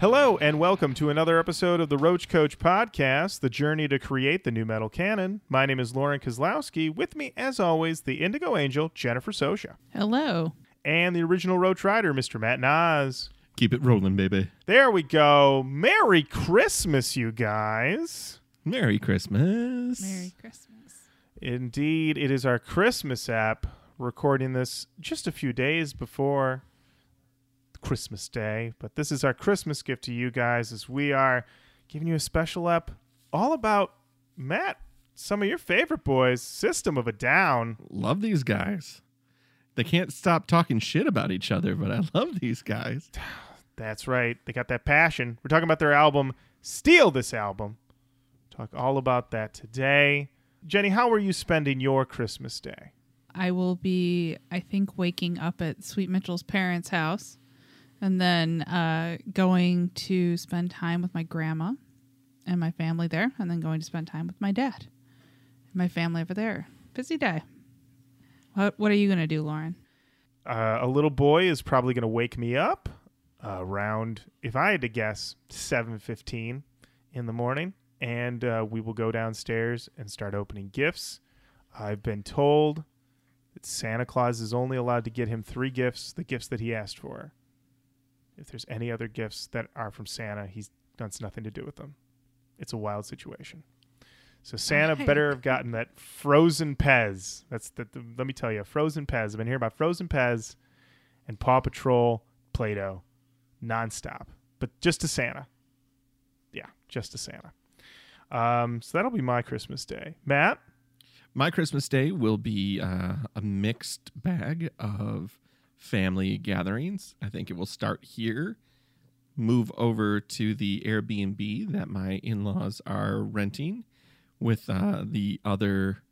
Hello, and welcome to another episode of the Roach Koach Podcast, the journey to create the nu metal canon. My name is Lauren Kozlowski. With me, as always, the Indigo Angel, Jennifer Sosha, Hello. and the original Roach Rider, Mr. Matt Nas. Keep it rolling, baby. There we go. Merry Christmas, you guys. Merry Christmas. Merry Christmas. Indeed, it is our Christmas app, recording this just a few days before Christmas Day. But this is our Christmas gift to you guys as we are giving you a special app all about Matt, some of your favorite boys, System of a Down. Love these guys. They can't stop talking shit about each other, but I love these guys. That's right. They got that passion. We're talking about their album, Steal This Album. Talk all about that today. Jenny, how are you spending your Christmas day? I will be, I think, waking up at Sweet Mitchell's parents' house and then uh, going to spend time with my grandma and my family there, and then going to spend time with my dad and my family over there. Busy day. What, what are you going to do, Lauren? Uh, a little boy is probably going to wake me up uh, around, if I had to guess, seven fifteen in the morning, and uh, we will go downstairs and start opening gifts. I've been told that Santa Claus is only allowed to get him three gifts, the gifts that he asked for. If there's any other gifts that are from Santa, he wants nothing to do with them. It's a wild situation. So Santa Okay. better have gotten that frozen Pez. That's the, the- let me tell you, frozen Pez. I've been hearing about frozen Pez and Paw Patrol Play-Doh nonstop, but just to Santa. Yeah, just to Santa. Um, so that'll be my Christmas day. Matt, My Christmas day will be uh, a mixed bag of family gatherings. I think it will start here, move over to the Airbnb that my in laws are renting with uh, the other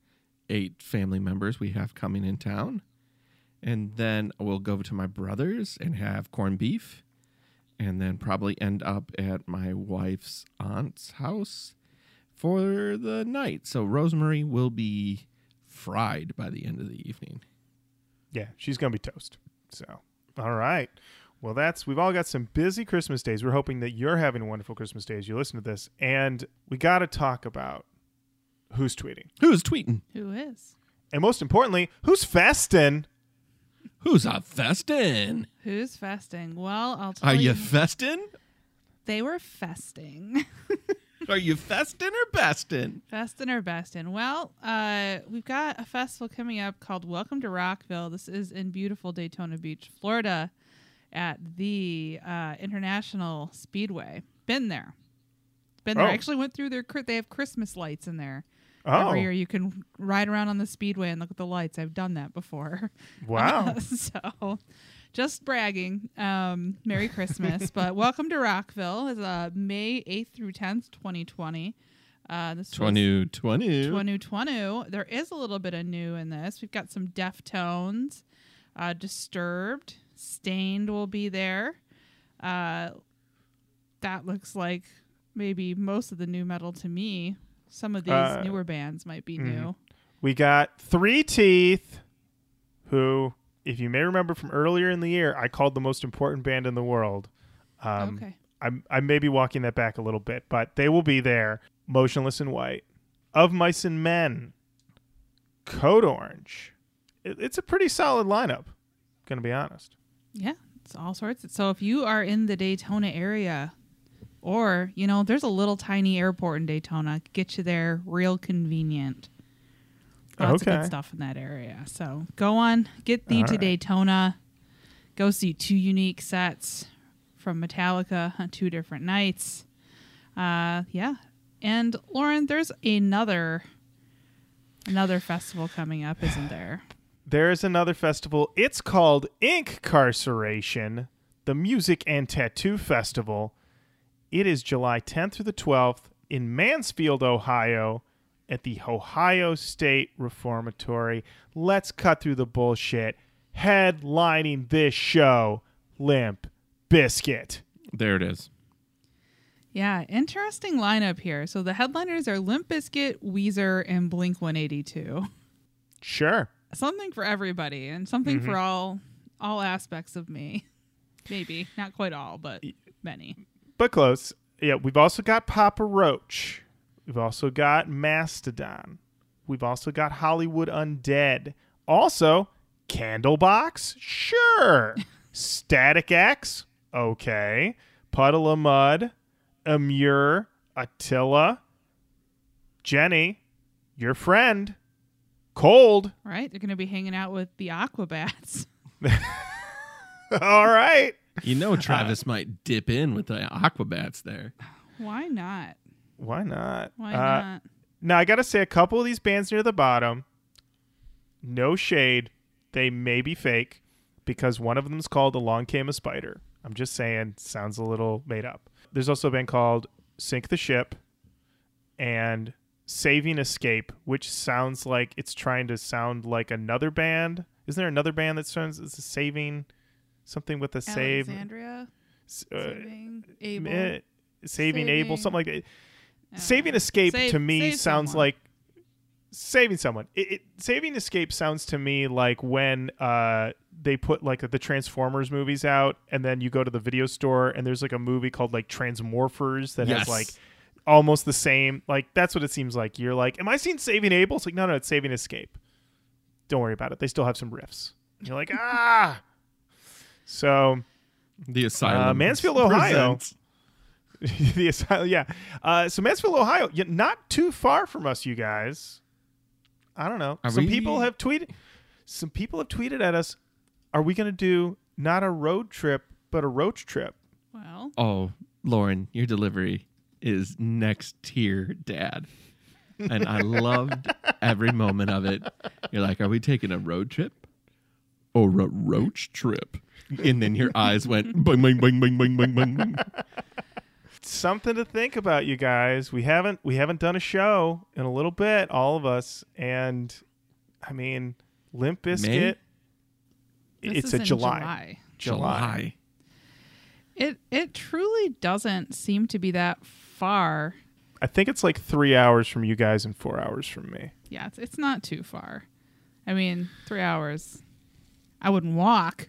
eight family members we have coming in town. And then we'll go to my brother's and have corned beef. And then probably end up at my wife's aunt's house for the night. So Rosemary will be fried by the end of the evening. yeah, she's gonna be toast. So, all right. Well, that's we've all got some busy Christmas days. We're hoping that you're having a wonderful Christmas day as you listen to this, and we got to talk about who's tweeting, Who's tweeting? Who is? and most importantly, who's festin'. Who's a festin? Who's festing? Well, I'll tell you. Are you you. festin? they were festing. Are you festin or bestin? Festin or Bestin? Well, uh, we've got a festival coming up called Welcome to Rockville. This is in beautiful Daytona Beach, Florida, at the uh, International Speedway. Been there. Been there. Oh. Actually went through their. They have Christmas lights in there. Oh, Every year you can ride around on the speedway and look at the lights. I've done that before. wow. so, just bragging. Um, Merry Christmas. but welcome to Rockville. Is uh, May 8th through 10th, 2020. Uh, this was- 2020. 2020. There is a little bit of new in this. We've got some Deftones, uh, Disturbed, Staind will be there. Uh, that looks like maybe most of the nu metal to me. Some of these Uh, newer bands might be mhm. new. We got Three Teeth, who, if you may remember from earlier in the year, I called the most important band in the world. Um, okay. I'm, I may be walking that back a little bit, but they will be there. Motionless in White, Of Mice and Men, Code Orange. It, it's a pretty solid lineup, gonna be honest. Yeah, it's all sorts. So if you are in the Daytona area, or you know, there's a little tiny airport in Daytona, get you there real convenient. Lots of good stuff in that area. So go on, get thee All to right. Daytona. Go see two unique sets from Metallica on two different nights. Uh, yeah, and Lauren, there's another another festival coming up, isn't there? There is another festival. It's called Incarceration, the Music and Tattoo Festival. It is July 10th through the 12th in Mansfield, Ohio, at the Ohio State Reformatory. Let's cut through the bullshit. Headlining this show, Limp Bizkit. There it is. Yeah, interesting lineup here. So the headliners are Limp Bizkit, Weezer, and Blink 182. Sure. Something for everybody and something Mm-hmm. for all all aspects of me. Maybe not quite all, but many. but close. Yeah, we've also got Papa Roach. We've also got Mastodon. We've also got Hollywood Undead. Also, Candlebox? Sure. Static X? Okay. Puddle of Mudd, Amur, Attila, Jenny, your friend, Cold. Right? They're going to be hanging out with the Aquabats. All right. You know, uh, Travis might dip in with the Aquabats there. Why not? Why not? Why Uh, not? Now I gotta say, a couple of these bands near the bottom, no shade, they may be fake because one of them's called "Along Came a Spider." I'm just saying, sounds a little made up. There's also a band called "Sink the Ship" and "Saving Escape," which sounds like it's trying to sound like another band. Isn't there another band that sounds is a saving something with a save? Alexandria? Uh, saving Abel? eh, saving Abel, something like that. I don't Saving know. Escape Save- to me sounds someone. like saving someone. It, it, saving Escape sounds to me like when uh, they put like the Transformers movies out, and then you go to the video store and there's like a movie called like Transmorphers that Yes. has like almost the same. Like that's what it seems like. You're like, am I seeing Saving Abel? It's like, no, no, it's Saving Escape. Don't worry about it. They still have some riffs. You're like, ah. So The Asylum. Uh, Mansfield, Ohio. presents- the asylum, yeah. Uh, so Mansfield, Ohio, yeah, not too far from us, you guys. I don't know. Are some we- people have tweeted. Some people have tweeted at us. Are we going to do not a road trip but a roach trip? Well, Oh, Lauren, your delivery is next tier, Dad. And I loved every moment of it. You're like, are we taking a road trip or a roach trip? And then your eyes went bing, bing, bing, bing, bing, bing, bing, bing. Something to think about, you guys. We haven't we haven't done a show in a little bit, all of us, and I mean, Limp Bizkit. this It's a in July. July. It it truly doesn't seem to be that far. I think it's like three hours from you guys and four hours from me. Yeah, it's, it's not too far. I mean, three hours. I wouldn't walk.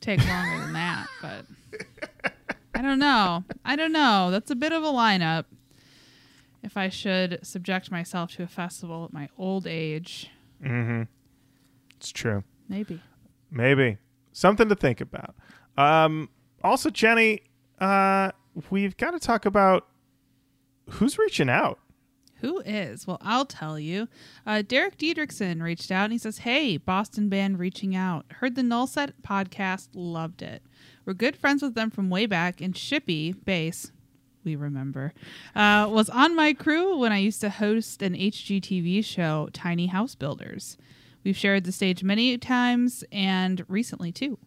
Take longer than that, but I don't know. I don't know. That's a bit of a lineup. If I should subject myself to a festival at my old age, Mm-hmm. It's true. maybe. Maybe something to think about. Um, also, Jenny, uh, we've got to talk about who's reaching out. Who is? Well, I'll tell you. Uh, Derek Diedrichson reached out and he says, Hey, Boston band reaching out. Heard the Null Set podcast, loved it. We're good friends with them from way back, and Shippy, bass, we remember, uh, was on my crew when I used to host an HGTV show, Tiny House Builders. We've shared the stage many times and recently too.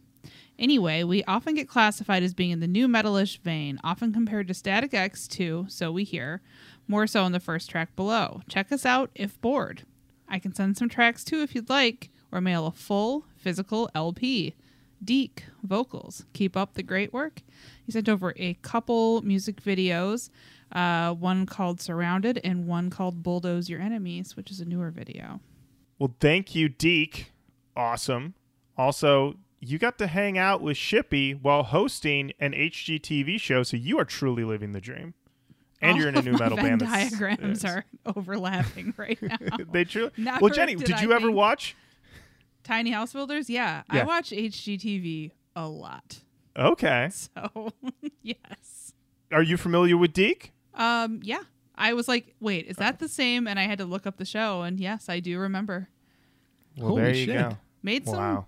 Anyway, we often get classified as being in the new metalish vein, often compared to Static X too, so we hear, more so in the first track below. Check us out if bored. I can send some tracks too if you'd like, or mail a full physical LP. Deke vocals. Keep up the great work. He sent over a couple music videos, uh, one called Surrounded and one called Bulldoze Your Enemies, which is a newer video. Well, thank you, Deke. Awesome. Also, you got to hang out with Shippy while hosting an HGTV show, so you are truly living the dream. And All you're in a nu metal Venn band. diagrams are overlapping right now. they truly. Well, Jenny, did did you ever watch? Tiny House Builders? Yeah, Yeah. I watch HGTV a lot. Okay. So, yes. Are you familiar with Deke? Um, yeah. I was like, wait, is that the same? And I had to look up the show, and yes, I do remember. Well, Holy there you shit. go. Made some Wow.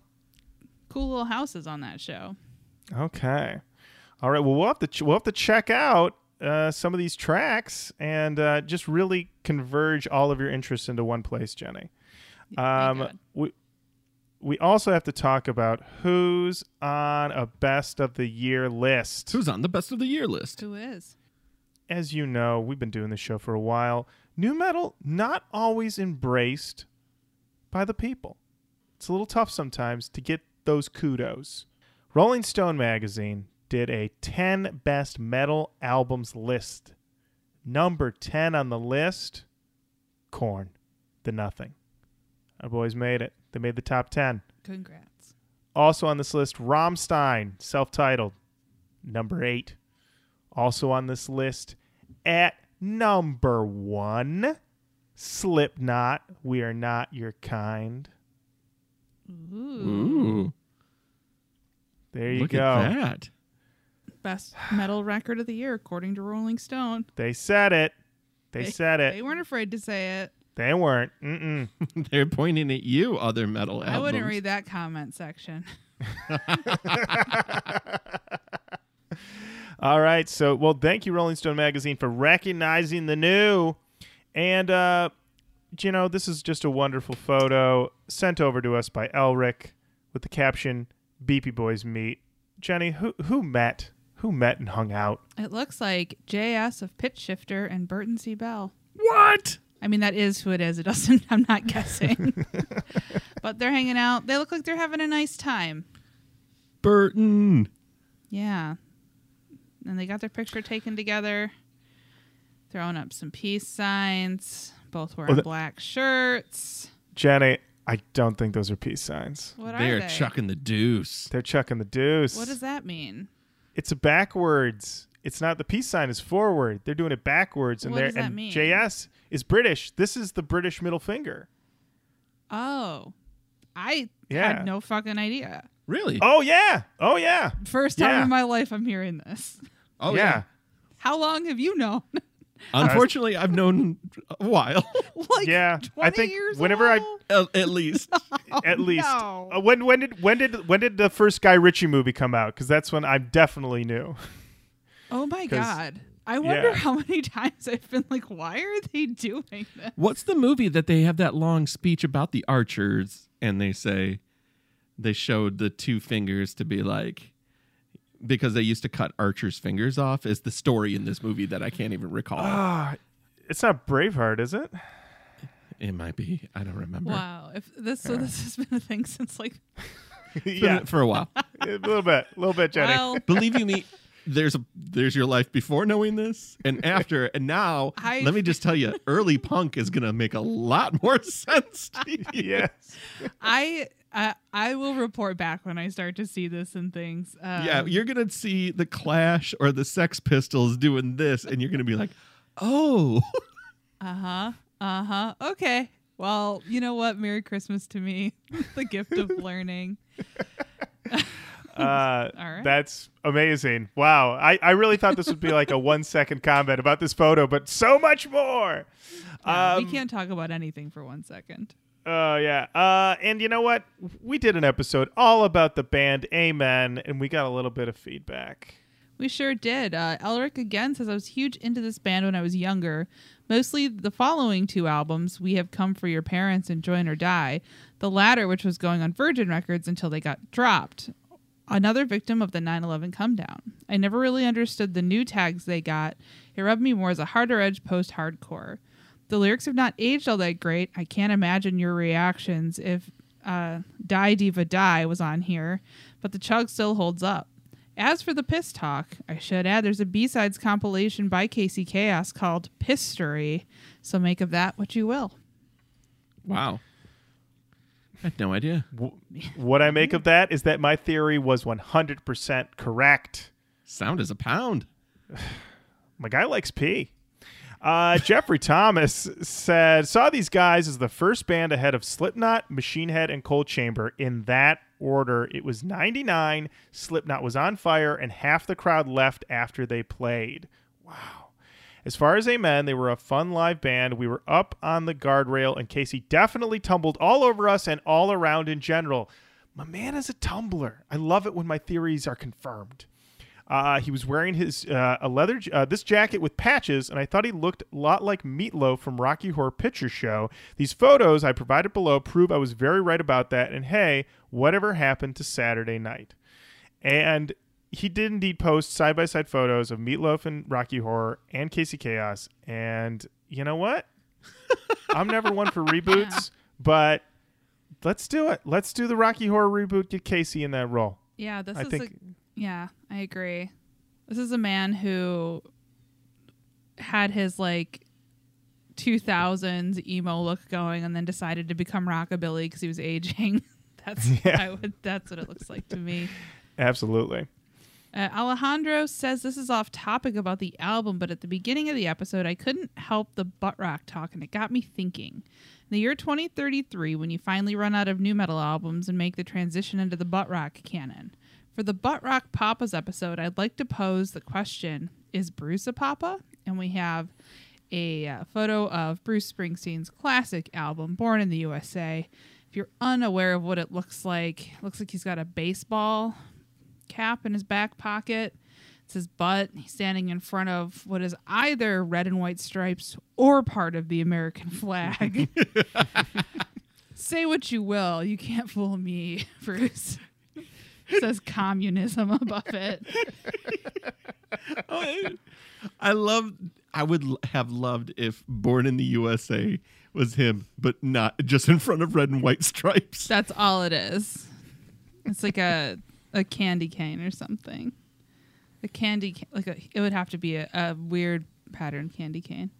cool little houses on that show. Okay. All right. Well, we'll have to ch- we'll have to check out uh, some of these tracks and uh, just really converge all of your interests into one place, Jenny. Thank Um, we we also have to talk about who's on a best of the year list. Who's on the best of the year list? Who is? As you know, we've been doing this show for a while. Nu metal not always embraced by the people. It's a little tough sometimes to get those kudos. Rolling Stone magazine did a 10 best metal albums list. Number 10 on the list, Korn, The Nothing. Our boys made it. They made the top 10. Congrats. Also on this list, Rammstein, self titled, number eight. Also on this list at number one, Slipknot. We are not your kind. Ooh. Ooh, There you look go. at that. Best metal record of the year, according to Rolling Stone. They said it. They, said it. They weren't afraid to say it. They weren't. Mm-mm. They're pointing at you, other metal albums. I wouldn't read that comment section. All right. So, well, thank you, Rolling Stone Magazine, for recognizing the new. And, uh, you know, this is just a wonderful photo sent over to us by Elric with the caption Beepy Boys Meet. Jenny, who, who met? Who met and hung out? It looks like JS of Pitchshifter and Burton C. Bell. What? I mean, that is who it is. It doesn't. I'm not guessing. but they're hanging out. They look like they're having a nice time. Burton. Yeah. And they got their picture taken together, throwing up some peace signs, both wearing the- black shirts. Jenny, I don't think those are peace signs. What They're are they? chucking the deuce. They're chucking the deuce. What does that mean? It's a backwards. It's not the peace sign is forward. They're doing it backwards, and What they're does that and mean? JS is British. This is the British middle finger. Oh, I Yeah. had no fucking idea. Really? Oh yeah. Oh yeah. First time Yeah. in my life I'm hearing this. Oh, yeah. How long have you known? Unfortunately, I've known a while, like Yeah, 20 I think years whenever I- ago? at at least. At least. no. Uh, when when did when did when did the first Guy Ritchie movie come out? Because that's when I definitely knew. Oh my god. I wonder yeah. how many times I've been like, why are they doing this? What's the movie that they have that long speech about the archers and they say they showed the two fingers to be like because they used to cut archers' fingers off is the story in this movie that I can't even recall. Ah, it's not Braveheart, is it? it might be. I don't remember. Wow. If this so this has been a thing since like yeah, For a while. a little bit, a little bit, Jenny. well Believe you me, there's a there's your life before knowing this and after and now I- let me just tell you early punk is going to make a lot more sense to you. yes. I I I will report back when I start to see this and things. Um, Yeah, you're gonna see the Clash or the Sex Pistols doing this, and you're gonna be like, "Oh, Uh huh. Uh huh. Okay. Well, you know what? Merry Christmas to me. the gift of learning. Uh, right. That's amazing. Wow. I, I really thought this would be like a one second comment about this photo, but so much more. Yeah, we Um, can't talk about anything for one second. Oh yeah. Uh, and you know what? We did an episode all about the band Amen, and we got a little bit of feedback. We sure did. Uh, Elric again says I was huge into this band when I was younger. Mostly the following two albums, We Have Come for Your Parents and Join or Die. The latter, which was going on Virgin Records until they got dropped. Another victim of the 9 11 come down. I never really understood the new tags they got. It rubbed me more as a harder edge post hardcore. The lyrics have not aged all that great. I can't imagine your reactions if uh, Die Diva Die was on here, but the chug still holds up. As for the piss talk, I should add there's a B-sides compilation by Casey Chaos called Pistory, so make of that what you will. wow." I had no idea. W- what I make of that is that my theory was 100% correct. Sound is a pound. My guy likes pee. Uh, Jeffrey Thomas said, saw these guys as the first band ahead of Slipknot, Machine Head, and Coal Chamber in that order. It was 99. Slipknot was on fire, and half the crowd left after they played. Wow. As far as Amen, they were a fun live band. We were up on the guardrail, and Casey definitely tumbled all over us and all around in general. My man is a tumbler. I love it when my theories are confirmed. Uh, he was wearing his uh, a leather uh, this jacket with patches, and I thought he looked a lot like Meatloaf from Rocky Horror Picture Show. These photos I provided below prove I was very right about that. And hey, whatever happened to Saturday night? And he did indeed post side by side photos of Meatloaf and Rocky Horror and Casey Chaos. And you know what? I'm never one for reboots, but let's do it. Let's do the Rocky Horror reboot. Get Casey in that role. Yeah, this I is think- a, yeah, I agree. This is a man who had his like 2000s emo look going and then decided to become rockabilly because he was aging. that's Yeah. I would that's what it looks like to me. Absolutely. Uh, Alejandro says this is off topic about the album, but at the beginning of the episode, I couldn't help the butt rock talk, and it got me thinking. In the year 2033, when you finally run out of new metal albums and make the transition into the butt rock canon, for the butt rock papas episode, I'd like to pose the question: Is Bruce a papa? And we have a uh, photo of Bruce Springsteen's classic album, Born in the USA. If you're unaware of what it looks like, it looks like he's got a baseball cap in his back pocket. It's his butt. He's standing in front of what is either red and white stripes or part of the American flag. Say what you will, you can't fool me, Bruce. Says communism above it. Oh, I love. I would have loved if "Born in the USA" was him, but not just in front of red and white stripes. That's all it is. It's like a a candy cane or something. A candy ca- like a, it would have to be a, a weird pattern candy cane.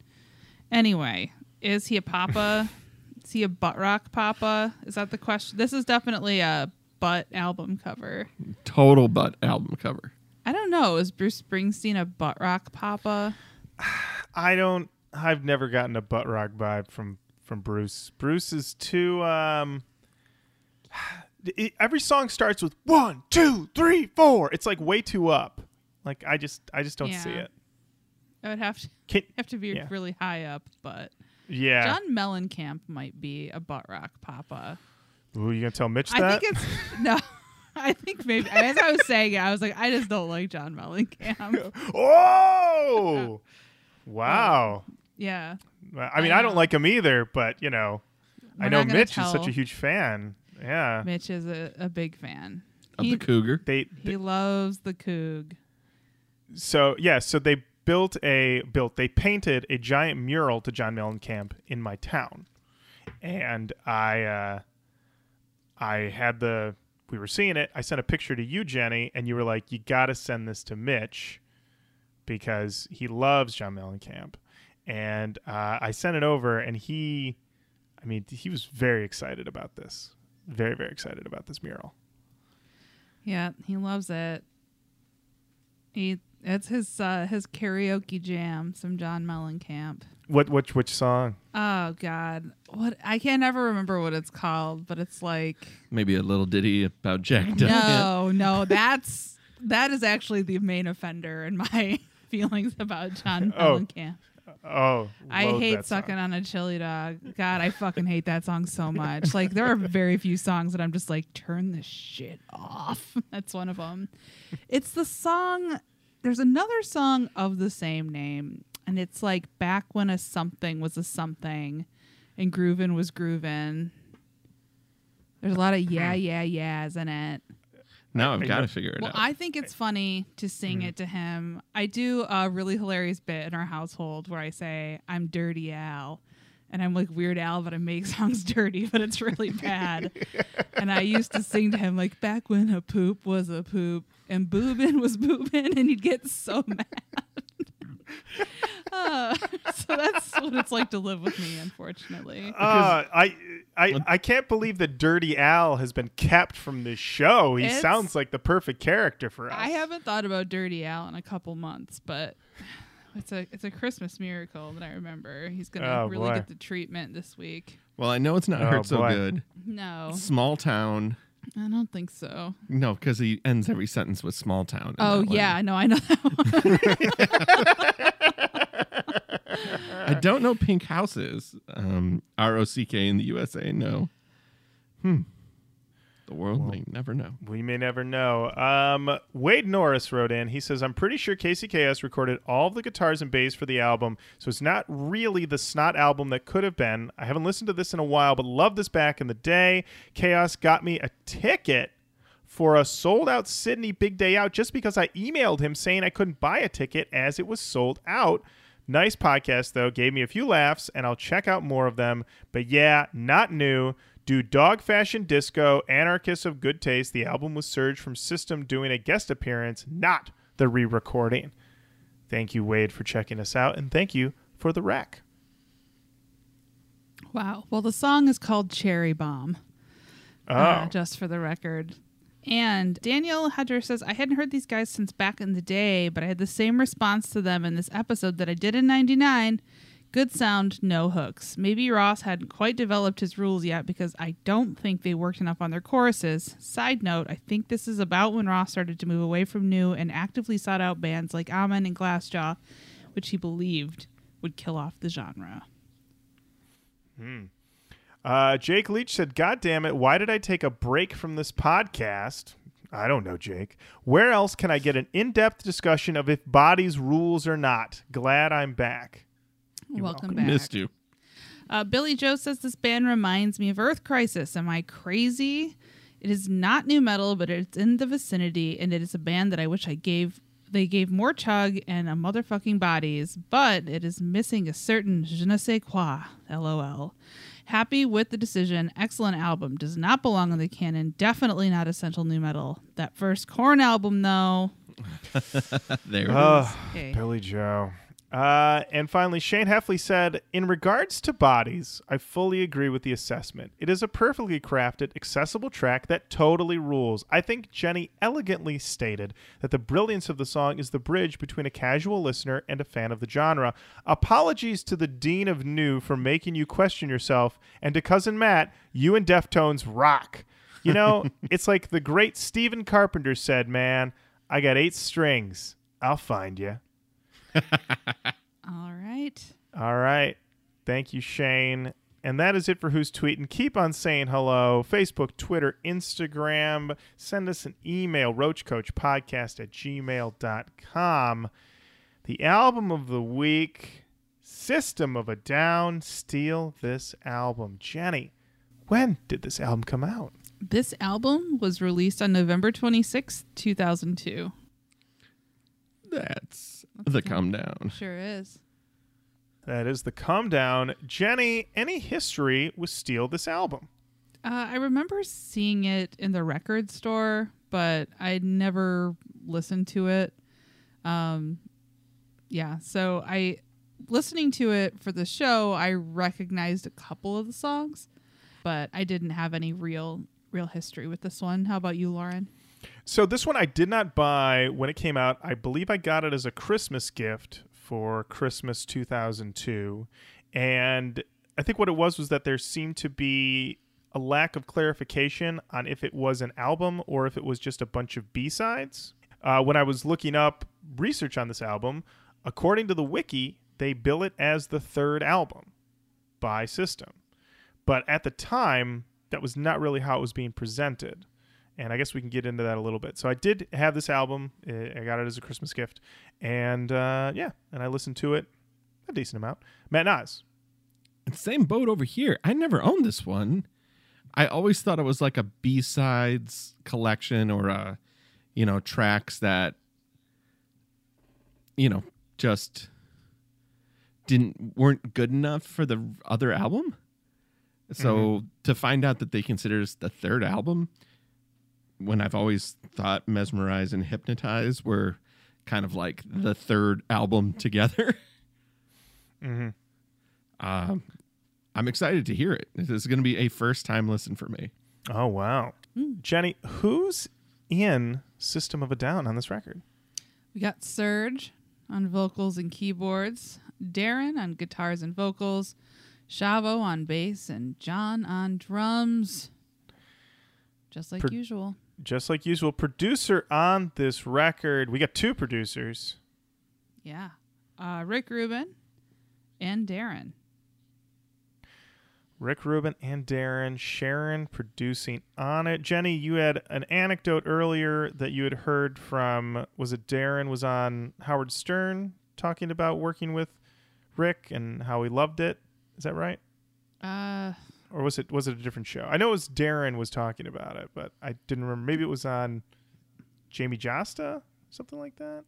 Anyway, is he a papa? is he a butt rock papa? Is that the question? This is definitely a butt album cover. Total butt album cover. I don't know. Is Bruce Springsteen a butt rock papa? I don't. I've never gotten a butt rock vibe from from Bruce. Bruce is too. Um, it- every song starts with one, two, three, four. It's like way too up. Like I just, I just don't see it. I would have to Can, have to be Yeah. really high up, but yeah. John Mellencamp might be a butt rock papa. Ooh, you gonna tell Mitch I that? think it's no. I think maybe as I was saying it, I was like, I just don't like John Mellencamp. oh, wow. Yeah, I mean, I I don't um, like him either, but you know, I We're know not gonna Mitch is such a huge fan. Yeah, Mitch is a, a big fan. Of He, the cougar. they, he loves the Coog. so yeah, so they built a built they painted a giant mural to John Mellencamp in my town, and I uh, I had the we were seeing it. I sent a picture to you, Jenny, and you were like, "You got to send this to Mitch because he loves John Mellencamp." And uh, I sent it over, and he, I mean, he was very excited about this. Very, very excited about this mural. Yeah, he loves it. He it's his uh, his karaoke jam, some John Mellencamp. What which which song? Oh God, what I can't ever remember what it's called, but it's like Maybe a little ditty about Jack Duncan. no, no, that's that is actually the main offender in my feelings about John Oh, Mellencamp. Oh, I hate sucking on a chili dog. God, I fucking hate that song so much. Like there are very few songs that I'm just like turn this shit off. That's one of them. It's the song. There's another song of the same name, and it's like back when a something was a something, and groovin' was groovin'. There's a lot of yeah, yeah, yeahs in it. Now I've got to figure it Well, out. I think it's funny to sing it to him. I do a really hilarious bit in our household where I say, I'm Dirty Al. And I'm like Weird Al, but I make songs dirty, but it's really bad. and I used to sing to him like back when a poop was a poop and boobin was boobin, and he'd get so mad. Uh, so that's what it's like to live with me, unfortunately. Uh, I I I can't believe that Dirty Al has been kept from this show. He It's- sounds like the perfect character for us. I haven't thought about Dirty Al in a couple months, but it's a it's a Christmas miracle that I remember. He's gonna Oh, really boy. get the treatment this week. well, I know it's not Oh, hurt so boy. good. No, Small town. I don't think so. No, because he ends every sentence with small town. Oh one. yeah, no, I know that one. I don't know pink houses. Um, R O C K in the USA. No. Hmm. The world may never know. We may never know. Um, Wade Norris wrote in. He says, "I'm pretty sure Casey Chaos recorded all the guitars and bass for the album, so it's not really the Snot album that could have been. I haven't listened to this in a while, but loved this back in the day. Chaos got me a ticket." For a sold out Sydney Big Day Out, just because I emailed him saying I couldn't buy a ticket as it was sold out. Nice podcast, though. Gave me a few laughs, and I'll check out more of them. But yeah, not new. Do Dog Fashion Disco, Anarchists of Good Taste. The album was Serj from System doing a guest appearance, not the re recording. Thank you, Wade, for checking us out, and thank you for the rec. wow. Well, the song is called Cherry Bomb. Oh, uh, just for the record. And Daniel Hedger says, I hadn't heard these guys since back in the day, but I had the same response to them in this episode that I did in 99. Good sound, no hooks. Maybe Ross hadn't quite developed his rules yet because I don't think they worked enough on their choruses. Side note, I think this is about when Ross started to move away from new and actively sought out bands like Amen and Glassjaw, which he believed would kill off the genre. Uh, Jake Leach said, God damn it, why did I take a break from this podcast? I don't know, Jake. Where else can I get an in depth discussion of if bodies rules or not? Glad I'm back. Welcome, back. Missed you. Uh, Billy Joe says this band reminds me of Earth Crisis. Am I crazy? It is not nu metal, but it's in the vicinity, and it is a band that I wish I gave they gave more chug and a motherfucking bodies, but it is missing a certain je ne sais quoi. LOL. Happy with the decision. Excellent album. Does not belong in the canon. Definitely not essential new metal. That first Korn album, though. There it Oh, is. Okay. Billy Joe. Uh, and finally, Shane Heffley said, In regards to bodies, I fully agree with the assessment. It is a perfectly crafted, accessible track that totally rules. I think Jenny elegantly stated that the brilliance of the song is the bridge between a casual listener and a fan of the genre. Apologies to the Dean of New for making you question yourself, and to Cousin Matt, you and Deftones rock. You know, it's like the great Stephen Carpenter said, man, I got eight strings. I'll find you. All right. All right. Thank you, Shane. And that is it for Who's Tweeting. Keep on saying hello. Facebook, Twitter, Instagram. Send us an email, roachkoachpodcast at gmail.com. The album of the week, System of a Down, Steal This Album. Jenny, when did this album come out? This album was released on November 26th, 2002. That's the come down. Sure is. That is the Come Down. Jenny, any history with Steal This Album? Uh, I remember seeing it in the record store, but I never listened to it. Um, yeah, so I listening to it for the show, I recognized a couple of the songs, but I didn't have any real real history with this one. How about you, Lauren? So this one I did not buy when it came out. I believe I got it as a Christmas gift for Christmas 2002. And I think what it was was that there seemed to be a lack of clarification on if it was an album or if it was just a bunch of B-sides. Uh, when I was looking up research on this album, according to the wiki, they bill it as the third album by System. But at the time, that was not really how it was being presented and I guess we can get into that a little bit. So I did have this album. Uh, I got it as a Christmas gift, and uh, yeah, and I listened to it a decent amount. Matt Nas. Same boat over here. I never owned this one. I always thought it was like a B sides collection or a, you know, tracks that, you know, just didn't weren't good enough for the other album. So to find out that they consider this the third album, when I've always thought Mesmerize and Hypnotize were kind of like the third album together. Mm-hmm. Um, I'm excited to hear it. This is going to be a first time listen for me. Oh wow, Jenny, who's in System of a Down on this record? We got Serj on vocals and keyboards, Daron on guitars and vocals, Shavo on bass, and John on drums. Just like Pro- usual. Just like usual, producer on this record. We got two producers. Yeah. Uh, Rick Rubin and Daron. Rick Rubin and Daron Sharon producing on it. Jenny, you had an anecdote earlier that you had heard from was it Daron was on Howard Stern talking about working with Rick and how he loved it. Is that right? Uh, Or was it was it a different show? I know it was Daron was talking about it, but I didn't remember. Maybe it was on Jamey Jasta, something like that.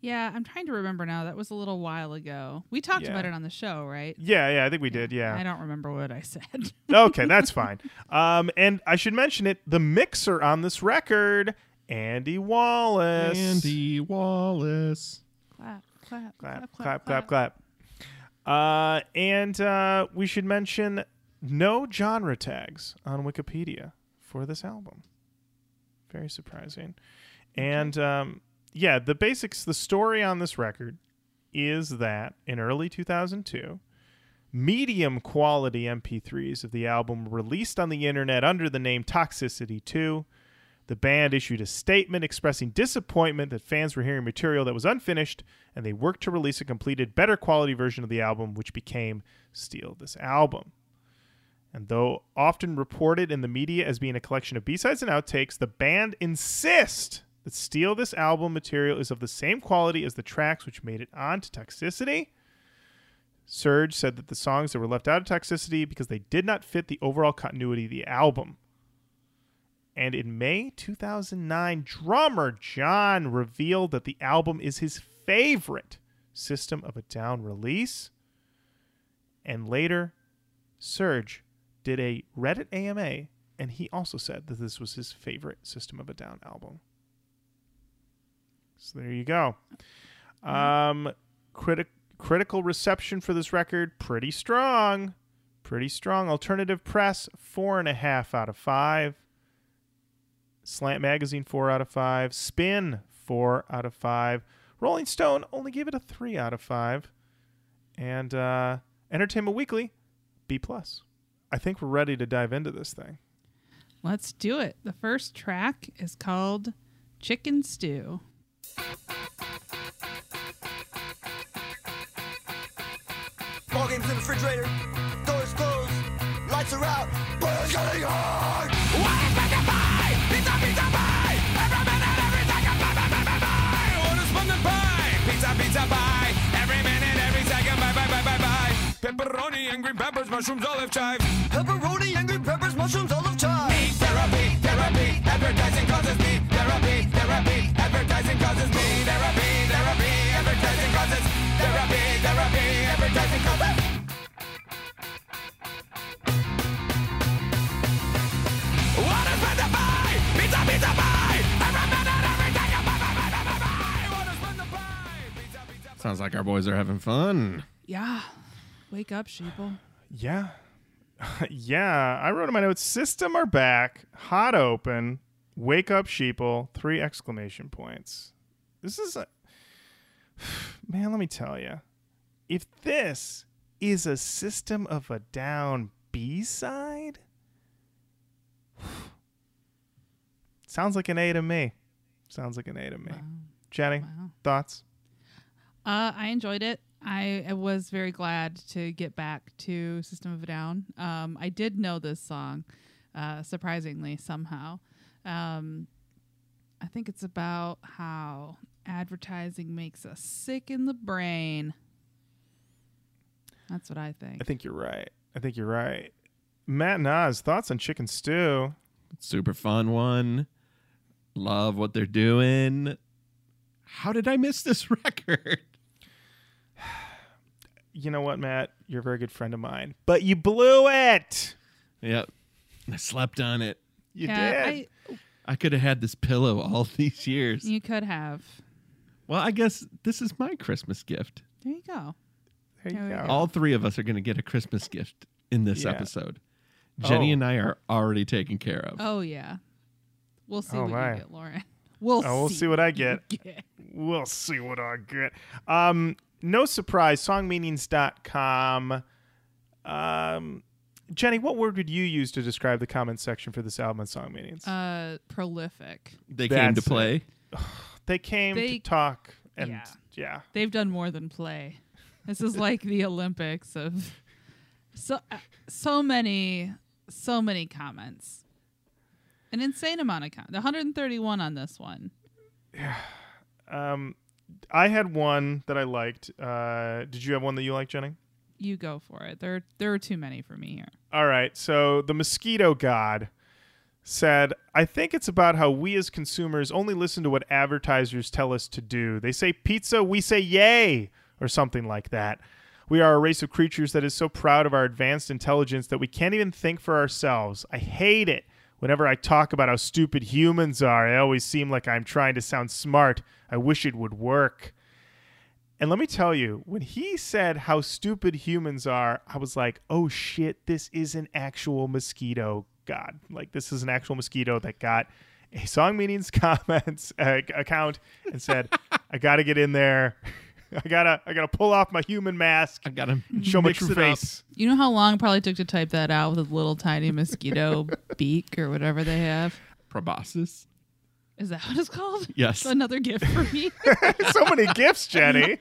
yeah, I'm trying to remember now. That was a little while ago. We talked Yeah. about it on the show, right? Yeah, yeah, I think we did. Yeah. I don't remember what I said. okay, that's fine. Um, and I should mention it. The mixer on this record, Andy Wallace. Andy Wallace. clap, clap, clap, clap, clap, clap. Uh, and uh, we should mention no genre tags on Wikipedia for this album. Very surprising. And um, yeah, the basics, the story on this record is that in early 2002, medium quality MP3s of the album were released on the internet under the name Toxicity 2. The band issued a statement expressing disappointment that fans were hearing material that was unfinished, and they worked to release a completed, better quality version of the album, which became Steal This Album. And though often reported in the media as being a collection of B-sides and outtakes, the band insist that Steal This Album material is of the same quality as the tracks which made it onto Toxicity. Serj said that the songs that were left out of Toxicity because they did not fit the overall continuity of the album. And in May 2009, drummer John revealed that the album is his favorite System of a Down release. And later, Serj did a Reddit AMA, and he also said that this was his favorite System of a Down album. So there you go. Um, criti- critical reception for this record, pretty strong. Pretty strong. Alternative press, four and a half out of five. Slant Magazine, four out of five. Spin, four out of five. Rolling Stone only gave it a three out of five. And uh, Entertainment Weekly, B plus. I think we're ready to dive into this thing. Let's do it. The first track is called Chicken Stew. Ball games in the refrigerator, doors closed, lights are out, but it's getting hard. Pepperoni and green peppers, mushrooms, olive chive. Pepperoni and green peppers, mushrooms, olive chive. Me therapy, therapy. Advertising causes me therapy, therapy. Advertising causes me therapy, therapy. Advertising causes therapy, therapy. Advertising causes. What is meant to buy? Pizza, pizza, pie. Every minute, every second, bye, bye, bye, bye, bye, bye. What is meant to buy? Pizza, pizza, pie. Sounds like our boys are having fun. Yeah. Wake up, sheeple. Yeah. yeah. I wrote in my notes System are back, hot open, wake up, sheeple, three exclamation points. This is a. Man, let me tell you. If this is a System of a Down B side, sounds like an A to me. Sounds like an A to me. Jenny, Wow. thoughts? Uh, I enjoyed it. I, I was very glad to get back to System of a Down. Um, I did know this song, uh, surprisingly somehow. Um, I think it's about how advertising makes us sick in the brain. That's what I think. I think you're right. I think you're right. Matt Nas, thoughts on chicken stew? Super fun one. Love what they're doing. How did I miss this record? You know what, Matt? You're a very good friend of mine, but you blew it. Yep. I slept on it. You yeah, did. I, I could have had this pillow all these years. you could have. Well, I guess this is my Christmas gift. There you go. there you there go. go. All three of us are going to get a Christmas gift in this Yeah. episode. Jenny Oh. and I are already taken care of. Oh yeah. We'll see Oh, what my. you get, Lauren. We'll Oh, we'll see what I get. get. We'll see what I get. Um, no surprise. Songmeanings.com. Um, Jenny, what word would you use to describe the comment section for this album on Song Meanings? Uh, prolific. they came to That's it. play. they came they- to talk, and Yeah. yeah. They've done more than play. This is like the Olympics of so uh, so many so many comments. An insane amount of comments. 131 on this one. Yeah. Um, I had one that I liked. Uh, did you have one that you liked, Jenny? You go for it. There there are too many for me here. All right. So the mosquito god said, I think it's about how we as consumers only listen to what advertisers tell us to do. They say pizza, we say yay, or something like that. We are a race of creatures that is so proud of our advanced intelligence that we can't even think for ourselves. I hate it. Whenever I talk about how stupid humans are, I always seem like I'm trying to sound smart. I wish it would work. And let me tell you, when he said how stupid humans are, I was like, oh shit, this is an actual mosquito god. Like, this is an actual mosquito that got a song meanings comments uh, account and said, "I got to get in there. I gotta I gotta pull off my human mask, I gotta show my true it up. face." You know how long it probably took to type that out with a little tiny mosquito beak or whatever they have? Proboscis. Is that what it's called? Yes. Another gift for me. so many gifts, Jenny.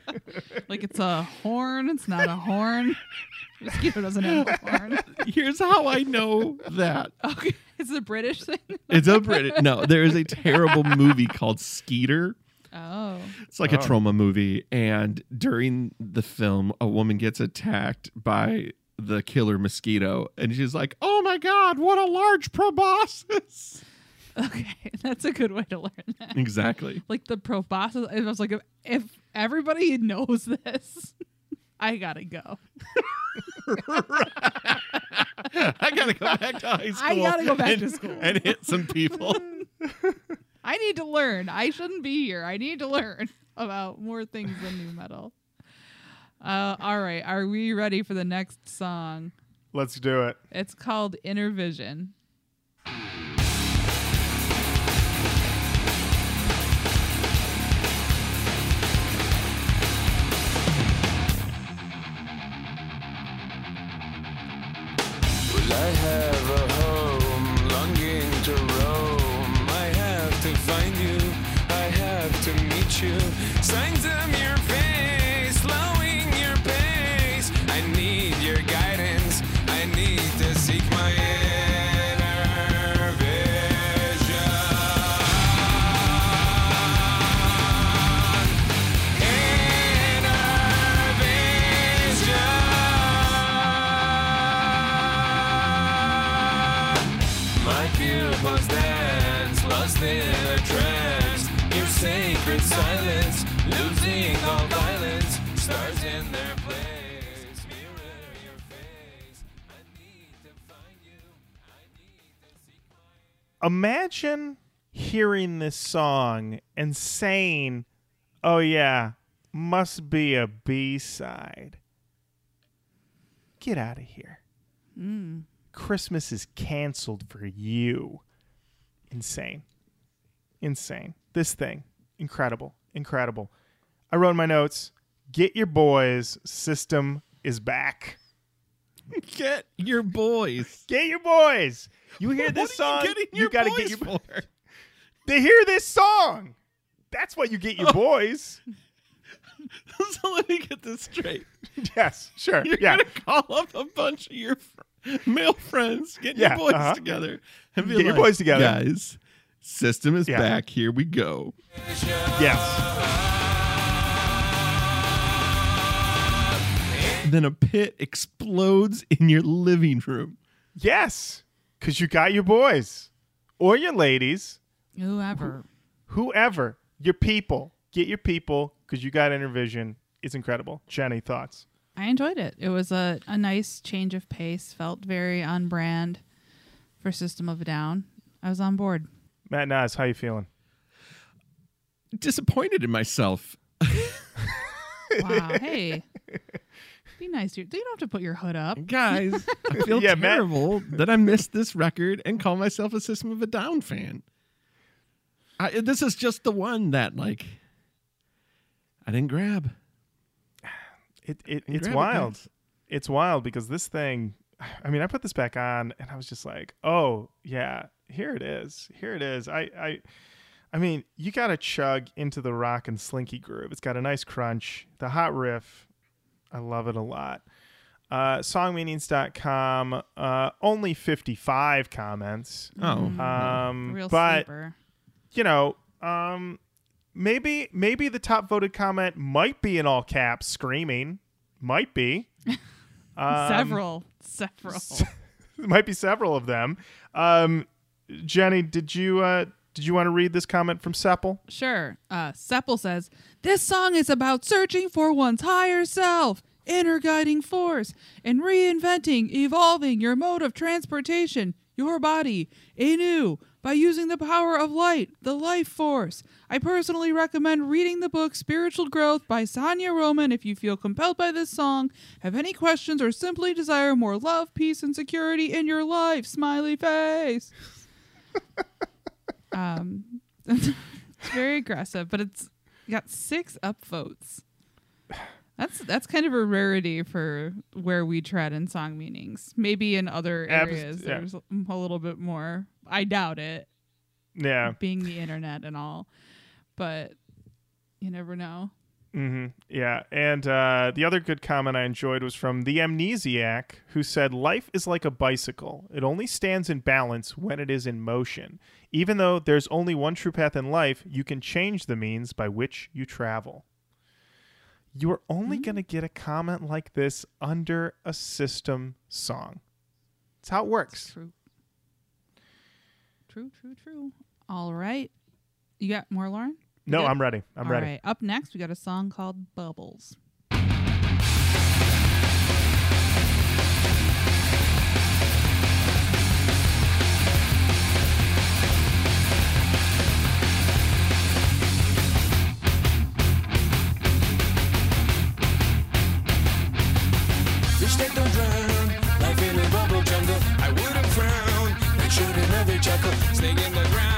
like it's a horn. It's not a horn. Mosquito doesn't have a horn. Here's how I know that. Okay, it's a British thing. It's a British. No, there is a terrible movie called Skeeter. Oh, It's like a oh. trauma movie, and during the film, a woman gets attacked by the killer mosquito, and she's like, "Oh my god, what a large proboscis!" okay, that's a good way to learn that. exactly. Like the proboscis. I was like, if, if everybody knows this, I gotta go. I gotta go back to high school. I gotta go back and, to school. and hit some people. I need to learn. I shouldn't be here. I need to learn about more things than nu metal. Uh, all right, are we ready for the next song? Let's do it. It's called Innervision. Will I have Imagine hearing this song and saying, "Oh yeah, must be a B-side." Get out of here. Hmm. Christmas is canceled for you. Insane. Insane. This thing. Incredible. Incredible. I wrote in my notes, get your boys. System is back. Get your boys. Get your boys. You hear What this song, you, you your gotta get your for? They hear this song. That's what you get your boys. so let me get this straight. yes, sure. You're yeah. gonna call up a bunch of your fr- male friends, get Yeah, your boys uh-huh. together, and be Get your boys together. guys. System is Yeah. back. Here we go. Yes. Then a pit explodes in your living room. Yes. Cause you got your boys. Or your ladies. Whoever. Whoever. Your people. Get your people because you got Innervision. It's incredible. Jenny, thoughts? I enjoyed it. It was a, a nice change of pace. Felt very on brand for System of a Down. I was on board. Matt Nas, how you feeling? Disappointed in myself. Wow. hey. Be nice to you. You don't have to put your hood up. Guys, I feel Yeah, Matt- terrible that I missed this record and call myself a System of a Down fan. I, this is just the one that, like, I didn't grab. It, it And it's grab wild. guys. It's wild because this thing I mean, I put this back on and I was just like, "Oh, yeah, here it is. Here it is." I I I mean, you got to chug into the rock and slinky groove. It's got a nice crunch. The hot riff, I love it a lot. Uh, songmeanings.com, uh, only 55 comments. Oh, Um, Real but sleeper. you know, um, maybe maybe the top voted comment might be in all caps, screaming. Might be. Um, several. Several. Might be several of them. Um, Jenny, did you uh, did you want to read this comment from Sepple? Sure. Uh, Seppel says, This song is about searching for one's higher self, inner guiding force, and reinventing, evolving your mode of transportation, your body, anew, by using the power of light, the life force. I personally recommend reading the book Spiritual Growth by Sanaya Roman if you feel compelled by this song, have any questions, or simply desire more love, peace, and security in your life. Smiley face. Um, it's very aggressive, but it's got six upvotes. That's that's kind of a rarity for where we tread in song meanings. Maybe in other Abs- areas yeah. there's a little bit more. I doubt it, Yeah. being the internet and all, but you never know. Hmm Yeah. And uh, the other good comment I enjoyed was from the Amnesiac, who said, Life is like a bicycle. It only stands in balance when it is in motion. Even though there's only one true path in life, you can change the means by which you travel. You are only going to get a comment like this under a system song. That's how it works. True. True, true, true. All right. You got more, Lauren? You No, good? I'm ready. I'm All ready. right. Up next, we got a song called Bubbles. Fish that don't drown, life in a bubble jungle. I wouldn't frown, I should another chuckle. Snake in the ground,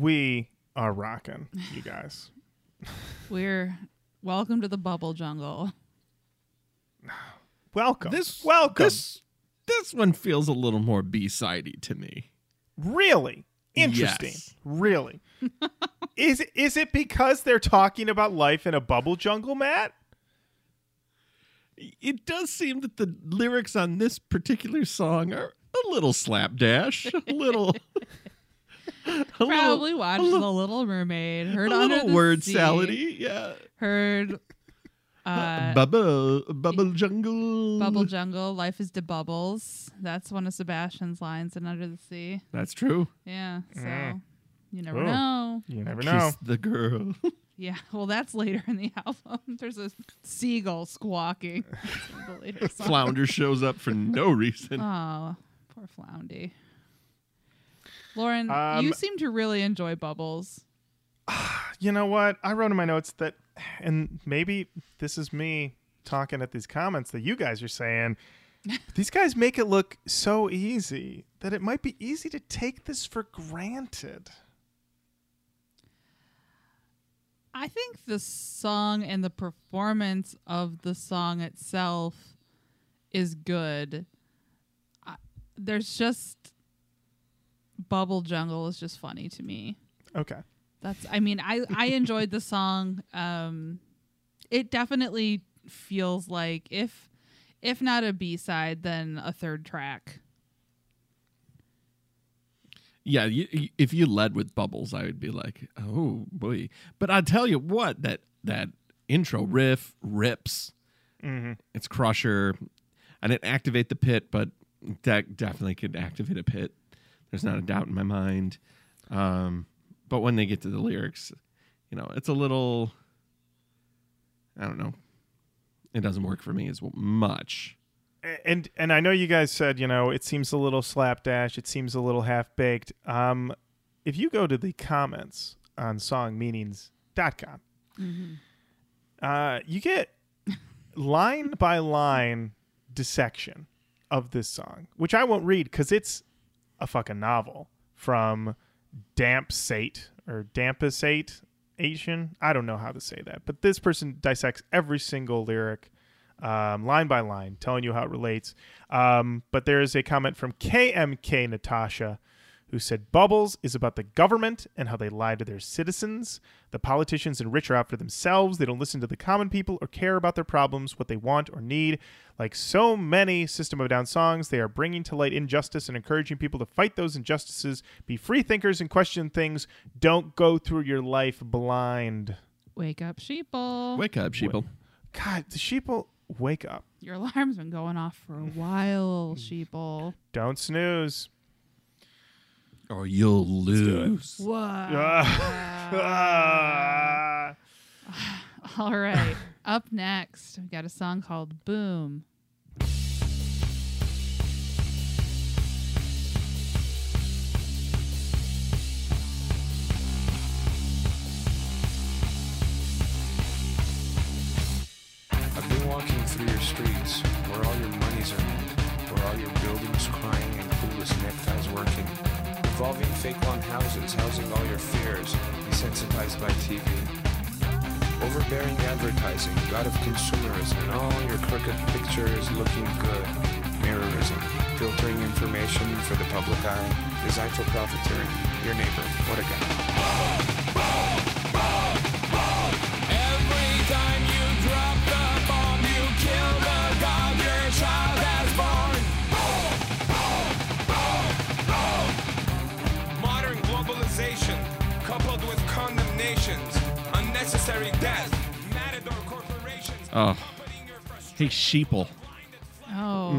We are rocking, you guys. We're welcome to the bubble jungle. Welcome. This welcome. This this one feels a little more B-sidey to me. Really interesting. Yes. Really. is it, is it because they're talking about life in a bubble jungle, Matt? It does seem that the lyrics on this particular song are a little slapdash, a little, a little, Probably a watched little, The Little Mermaid. Heard a Under little the word Sea, salady. Yeah, Heard uh, bubble, bubble jungle, Bubble Jungle. Life is the bubbles. That's one of Sebastian's lines in Under the Sea. That's true. Yeah. So Mm. you never Oh. know. You never Kiss know. the girl. Yeah. Well, that's later in the album. There's a seagull squawking. That's one of the later songs. Flounder shows up for no reason. Oh, poor Floundy. Lauren, Um, you seem to really enjoy Bubbles. You know what? I wrote in my notes that, and maybe this is me talking at these comments that you guys are saying. these guys make it look so easy that it might be easy to take this for granted. I think the song and the performance of the song itself is good. I, there's just Bubble Jungle is just funny to me. Okay. That's I mean I I enjoyed the song. Um it definitely feels like if if not a B-side then a third track. Yeah, you, you- if you led with bubbles, I would be like, oh boy. But I tell you what, that that intro riff rips. Mm-hmm. It's Crusher. I didn't activate the pit, but that definitely could activate a pit. There's not a doubt in my mind. Um, but when they get to the lyrics, you know, it's a little. I don't know. It doesn't work for me as much. and and I know you guys said you know it seems a little slapdash, it seems a little half baked. Um, if you go to the comments on songmeanings.com, uh, you get line by line dissection of this song, which I won't read because it's a fucking novel from Damp Sate or Dampasate Asian. I don't know how to say that, but this person dissects every single lyric um, line by line, telling you how it relates. Um, but there is a comment from KMK Natasha who said Bubbles is about the government and how they lie to their citizens. The politicians and rich are out for themselves. They don't listen to the common people or care about their problems, what they want or need. Like so many System of Down songs, they are bringing to light injustice and encouraging people to fight those injustices, be free thinkers and question things. Don't go through your life blind. Wake up, sheeple. Wake up, sheeple. God, the sheeple, wake up. Your alarm's been going off for a while, hmm. sheeple. Don't snooze. Or you'll lose. What? Ah. Ah. All right. Up next, we got a song called Boom. I've been walking through your streets where all your money's earned, where all your buildings crying and clueless neckties working. Revolving fake long houses housing all your fears, desensitized by TV. Overbearing advertising, god of consumerism, and all your crooked pictures looking good. Mirrorism, filtering information for the public eye, designed for profiteering. Your neighbor, what a guy. Unnecessary death, matador corporations. Oh, putting your frustration hey, sheeple. Oh,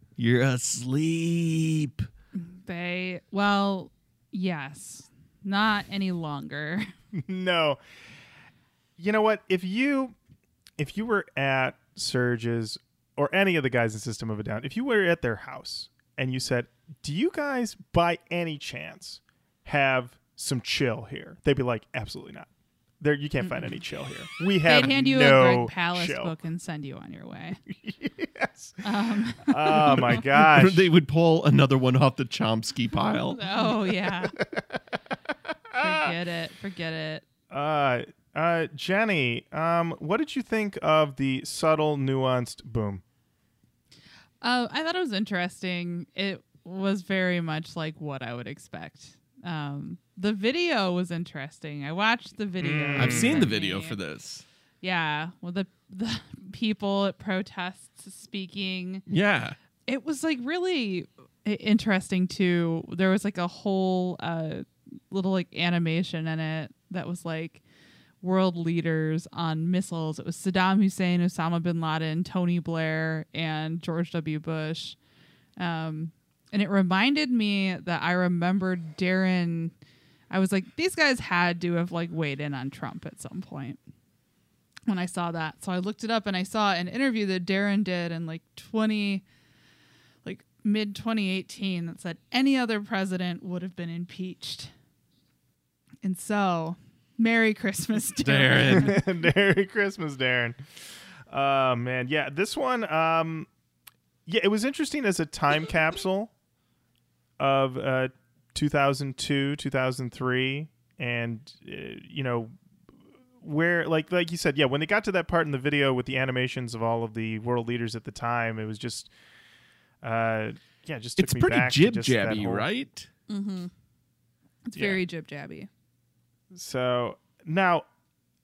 You're asleep. they, well, yes, not any longer. no. You know what? If you if you were at Serj's or any of the guys in System of a Down, if you were at their house and you said, "Do you guys by any chance have some chill here?" They'd be like, "Absolutely not. There you can't find any chill here. We have They'd hand you no a Greg Palast chill." book and send you on your way. yes. Um, Oh my gosh. they would pull another one off the Chomsky pile. oh, yeah. Forget it. Forget it. uh uh Jenny, um what did you think of the subtle nuanced boom? Uh, I thought it was interesting. It was very much like what I would expect. Um, the video was interesting. I watched the video. Mm. I've seen the video me. for this. Yeah, well, the the people at protests speaking. Yeah. It was like really interesting too. There was like a whole uh, little like animation in it that was like world leaders on missiles. It was Saddam Hussein, Osama bin Laden, Tony Blair, and George W. Bush. Um, and it reminded me that I remembered Daron. I was like, these guys had to have like weighed in on Trump at some point when I saw that. So I looked it up and I saw an interview that Daron did in like 20 like mid 2018 that said any other president would have been impeached. And so, Merry Christmas, Daron. Daron. Merry Christmas, Daron. Oh man, yeah, this one um yeah, it was interesting as a time capsule of uh 2002, 2003 and uh, you know where like like you said, yeah, when they got to that part in the video with the animations of all of the world leaders at the time, it was just uh yeah, just took It's me pretty jib jabby, whole- right? Mm-hmm. It's Yeah. very jib jabby. So now,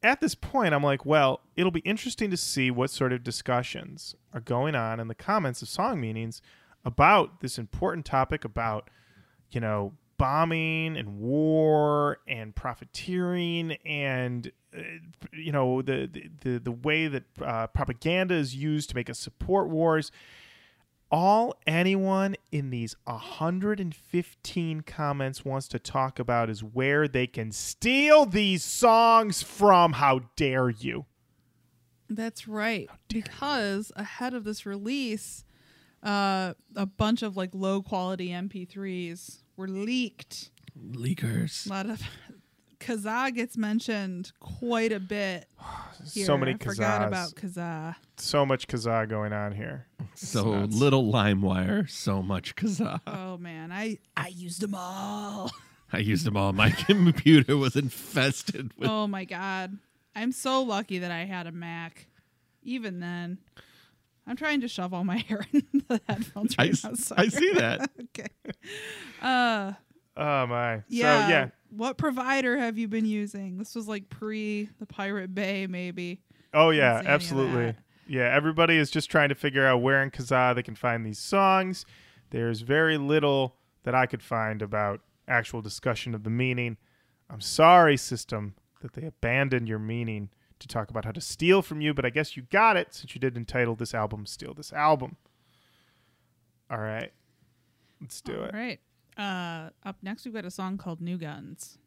at this point, I'm like, well, it'll be interesting to see what sort of discussions are going on in the comments of song meanings about this important topic about, you know, bombing and war and profiteering and uh, you know the, the the way that uh, propaganda is used to make us support wars all anyone in these 115 comments wants to talk about is where they can steal these songs from. How dare you? That's right. Because ahead of this release, uh, a bunch of like low quality MP3s were leaked. Leakers. A lot of Kazaa gets mentioned quite a bit. Here. So many I Forgot about Kazaa. So much Kazaa going on here. So nuts. little LimeWire, so much Kazaa. Oh man, I I used them all. I used them all. My computer was infested with. oh my god, I'm so lucky that I had a Mac. Even then, I'm trying to shove all my hair in the headphones I, right s- now. I see that. okay. Uh, Oh my. yeah. So yeah. What provider have you been using? This was like pre the Pirate Bay, maybe. Oh yeah, see any of absolutely. Yeah, everybody is just trying to figure out where in Kazaa they can find these songs. There's very little that I could find about actual discussion of the meaning. I'm sorry, system, that they abandoned your meaning to talk about how to steal from you, but I guess you got it since you did entitle this album Steal This Album. All right. Let's do All it. All right. Uh, up next, we've got a song called New Guns.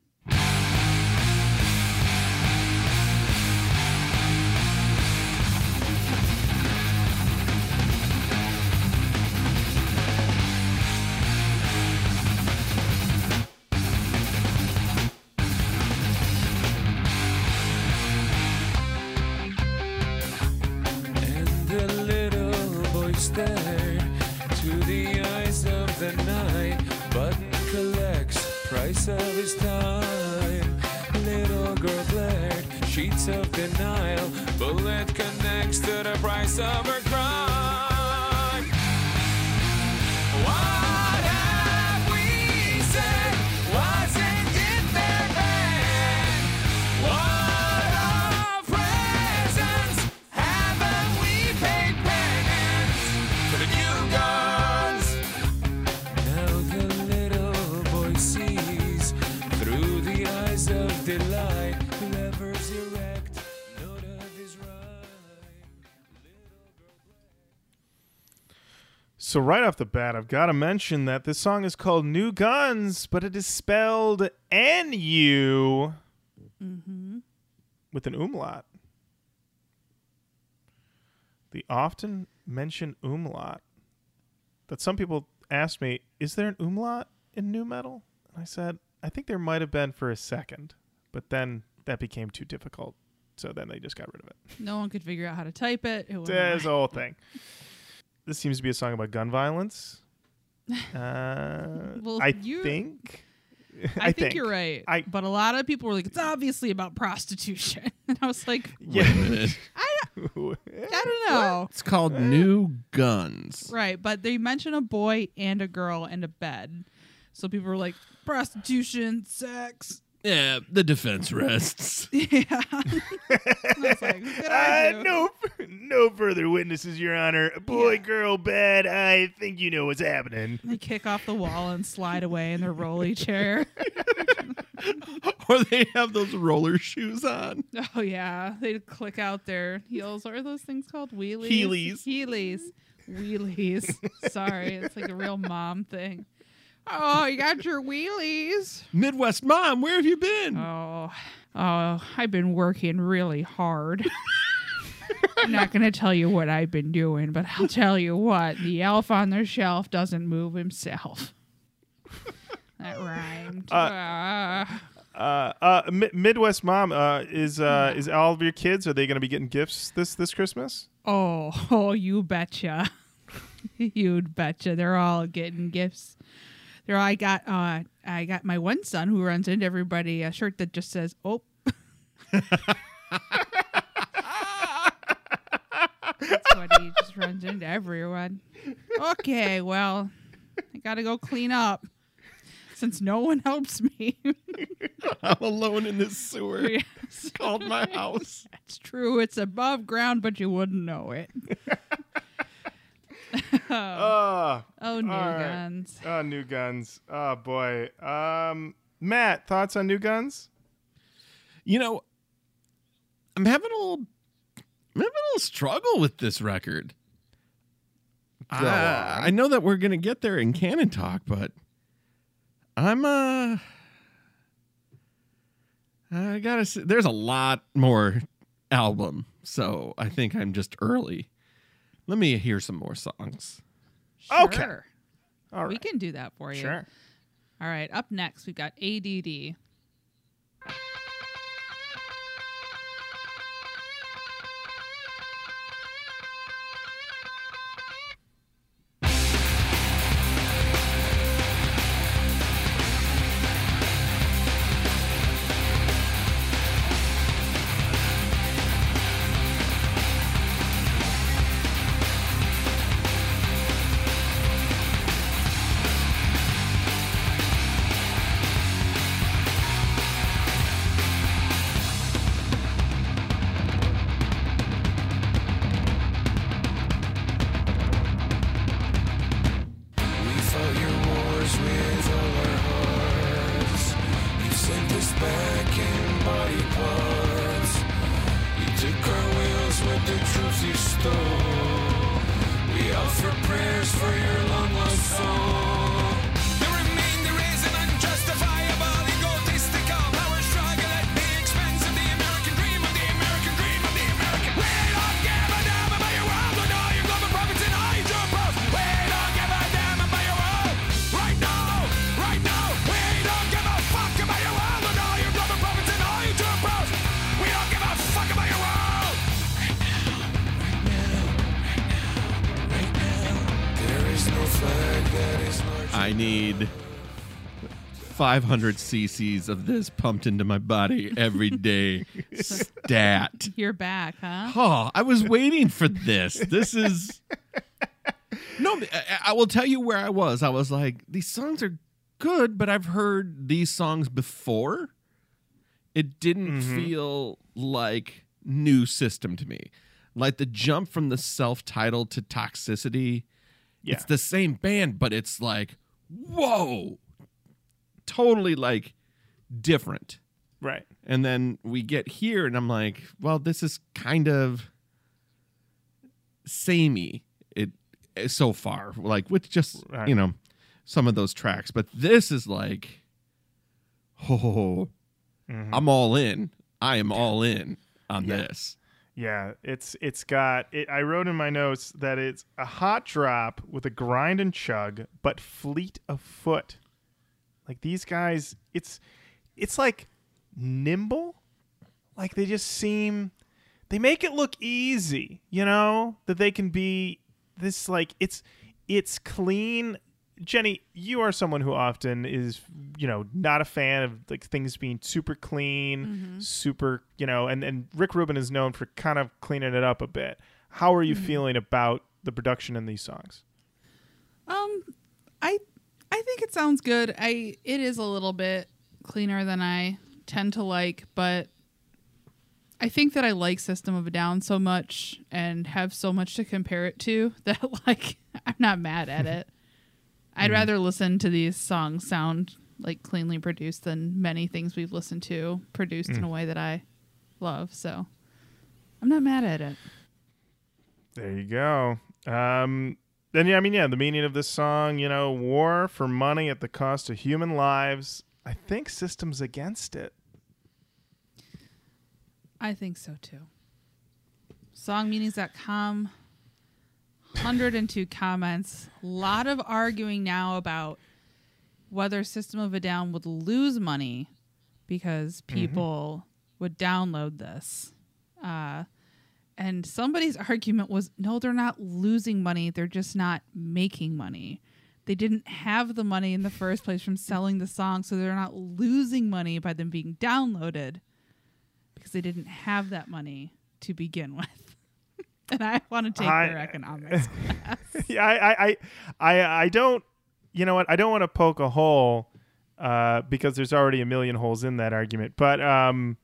Of denial. Bullet connects to the price of So right off the bat, I've got to mention that this song is called "New Guns," but it is spelled N-U mm-hmm. with an umlaut. The often mentioned umlaut. That some people asked me, "Is there an umlaut in nu metal?" And I said, "I think there might have been for a second, but then that became too difficult, so then they just got rid of it." No one could figure out how to type it. it There's the whole thing. This seems to be a song about gun violence. Uh, Well, I you- think. I, think, you're right. I- but a lot of people were like, it's obviously about prostitution. And I was like, Wait a minute. I don't know. It's called New Guns. Right. But they mention a boy and a girl and a bed. So people were like, prostitution, sex. Yeah, the defense rests. Yeah. I was like, what did I Uh, do? no, no further witnesses, Your Honor. Boy, Yeah. girl, bad. I think you know what's happening. They kick off the wall and slide away in their rolly chair. or they have those roller shoes on. Oh yeah, they'd click out their heels. What are those things called? Wheelies. Heelys. Heelys. Wheelies. Sorry, it's like a real mom thing. Oh, you got your wheelies. Midwest mom, where have you been? Oh, oh, I've been working really hard. I'm not going to tell you what I've been doing, but I'll tell you what the elf on the shelf doesn't move himself. That rhymed. Ah. Uh, uh, Mi- Midwest Mom, uh, is uh, is all of your kids? Are they going to be getting gifts this this Christmas? Oh, oh, you betcha. You'd betcha. They're all getting gifts. They're I got uh I got my one son who runs into everybody a shirt that just says, "Oh." That's what he just runs into everyone. Okay, well, I got to go clean up since no one helps me. I'm alone in this sewer. yes. It's called my house. It's true. It's above ground, but you wouldn't know it. Oh, Oh, new All right. guns. oh, new guns. Oh boy. Um, Matt, thoughts on new guns? You know, I'm having a little, I'm having a little struggle with this record. Go I. I know that we're gonna get there in canon talk, but I'm uh, I gotta. Say, there's a lot more album, so I think I'm just early. Let me hear some more songs. Okay. Sure. All We can do that for you. Sure. All right. Up next, we've got ADD. 500 cc's of this pumped into my body every day. Stat. You're back, huh? Oh, I was waiting for this. This is. No, I, I will tell you where I was. I was like, these songs are good, but I've heard these songs before. It didn't mm-hmm. feel like new system to me. Like the jump from the self titled to toxicity. Yeah. It's the same band, but it's like, whoa, totally like different. Right. And then we get here, and I'm like, well, this is kind of samey. It eh, so far, like with just Right. you know some of those tracks, but this is like, oh, Mm-hmm. I'm all in. I am all in on Yeah. this. Yeah, it's it's got. It, I wrote in my notes that it's a hot drop with a grind and chug, but fleet of foot. Like these guys, it's it's like nimble. Like they just seem. They make it look easy, you know, that they can be this like it's it's clean. Jenny, you are someone who often is, you know, not a fan of like things being super clean, super, you know, and and Rick Rubin is known for kind of cleaning it up a bit. How are you feeling about the production in these songs? Um, I I think it sounds good. I it is a little bit cleaner than I tend to like, but I think that I like System of a Down so much and have so much to compare it to that like I'm not mad at it. I'd rather listen to these songs sound like cleanly produced than many things we've listened to produced in a way that I love. So I'm not mad at it. There you go. Um, then yeah, I mean, yeah, the meaning of this song, you know, war for money at the cost of human lives. I think systems against it. I think so too. Songmeanings.com, 102 comments. A lot of arguing now about whether System of a Down would lose money because people would download this. Uh, and somebody's argument was no, they're not losing money, they're just not making money. They didn't have the money in the first place from selling the song, so they're not losing money by them being downloaded because they didn't have that money to begin with. and I want to take I- their economics. yeah, I, I, I, I, I don't. You know what? I don't want to poke a hole uh, because there's already a million holes in that argument. But um,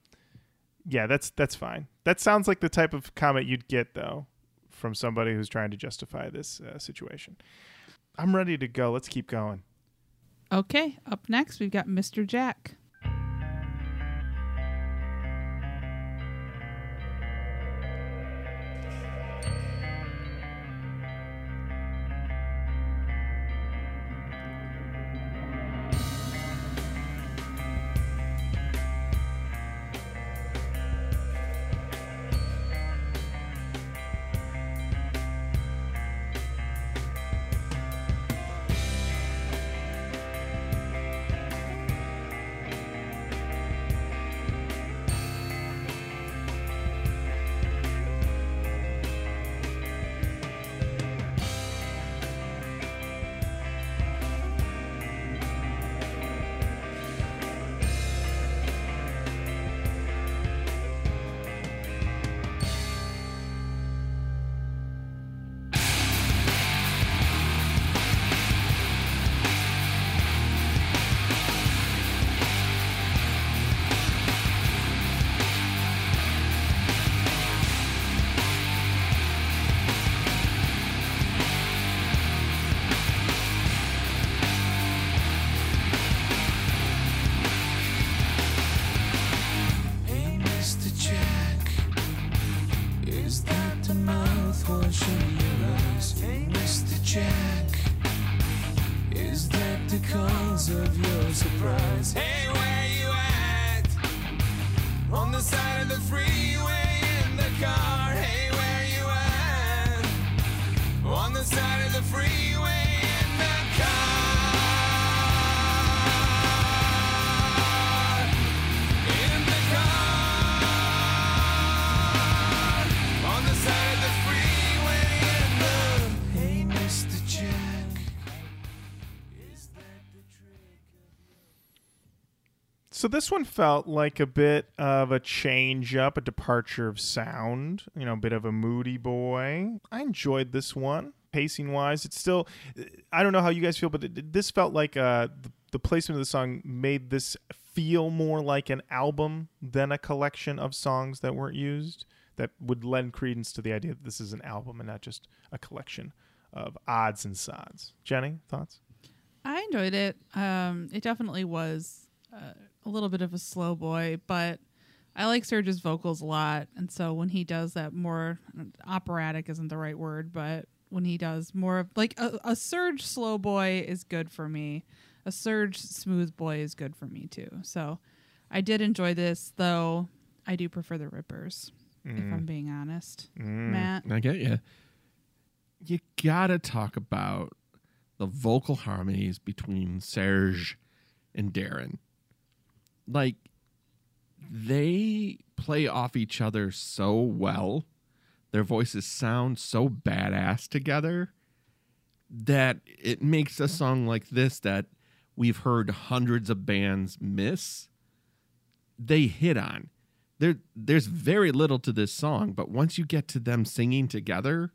yeah, that's that's fine. That sounds like the type of comment you'd get though from somebody who's trying to justify this uh, situation. I'm ready to go. Let's keep going. okay, up next we've got Mr. Jack. So this one felt like a bit of a change up, a departure of sound, you know, a bit of a moody boy. I enjoyed this one. Pacing wise, it's still, I don't know how you guys feel, but it, this felt like uh, the, the placement of the song made this feel more like an album than a collection of songs that weren't used that would lend credence to the idea that this is an album and not just a collection of odds and sods. Jenny, thoughts? I enjoyed it. Um, it definitely was uh, a little bit of a slow boy, but I like Serj's vocals a lot, and so when he does that more operatic isn't the right word, but when he does more of like a, a Serj slow boy is good for me. A Serj smooth boy is good for me too. So I did enjoy this, though I do prefer the Rippers, if mm. I'm being honest. Mm. Matt, I get you. You gotta talk about the vocal harmonies between Serj and Daron. Like, they play off each other so well. Their voices sound so badass together that it makes a song like this that we've heard hundreds of bands miss. They hit on. There, there's very little to this song, but once you get to them singing together,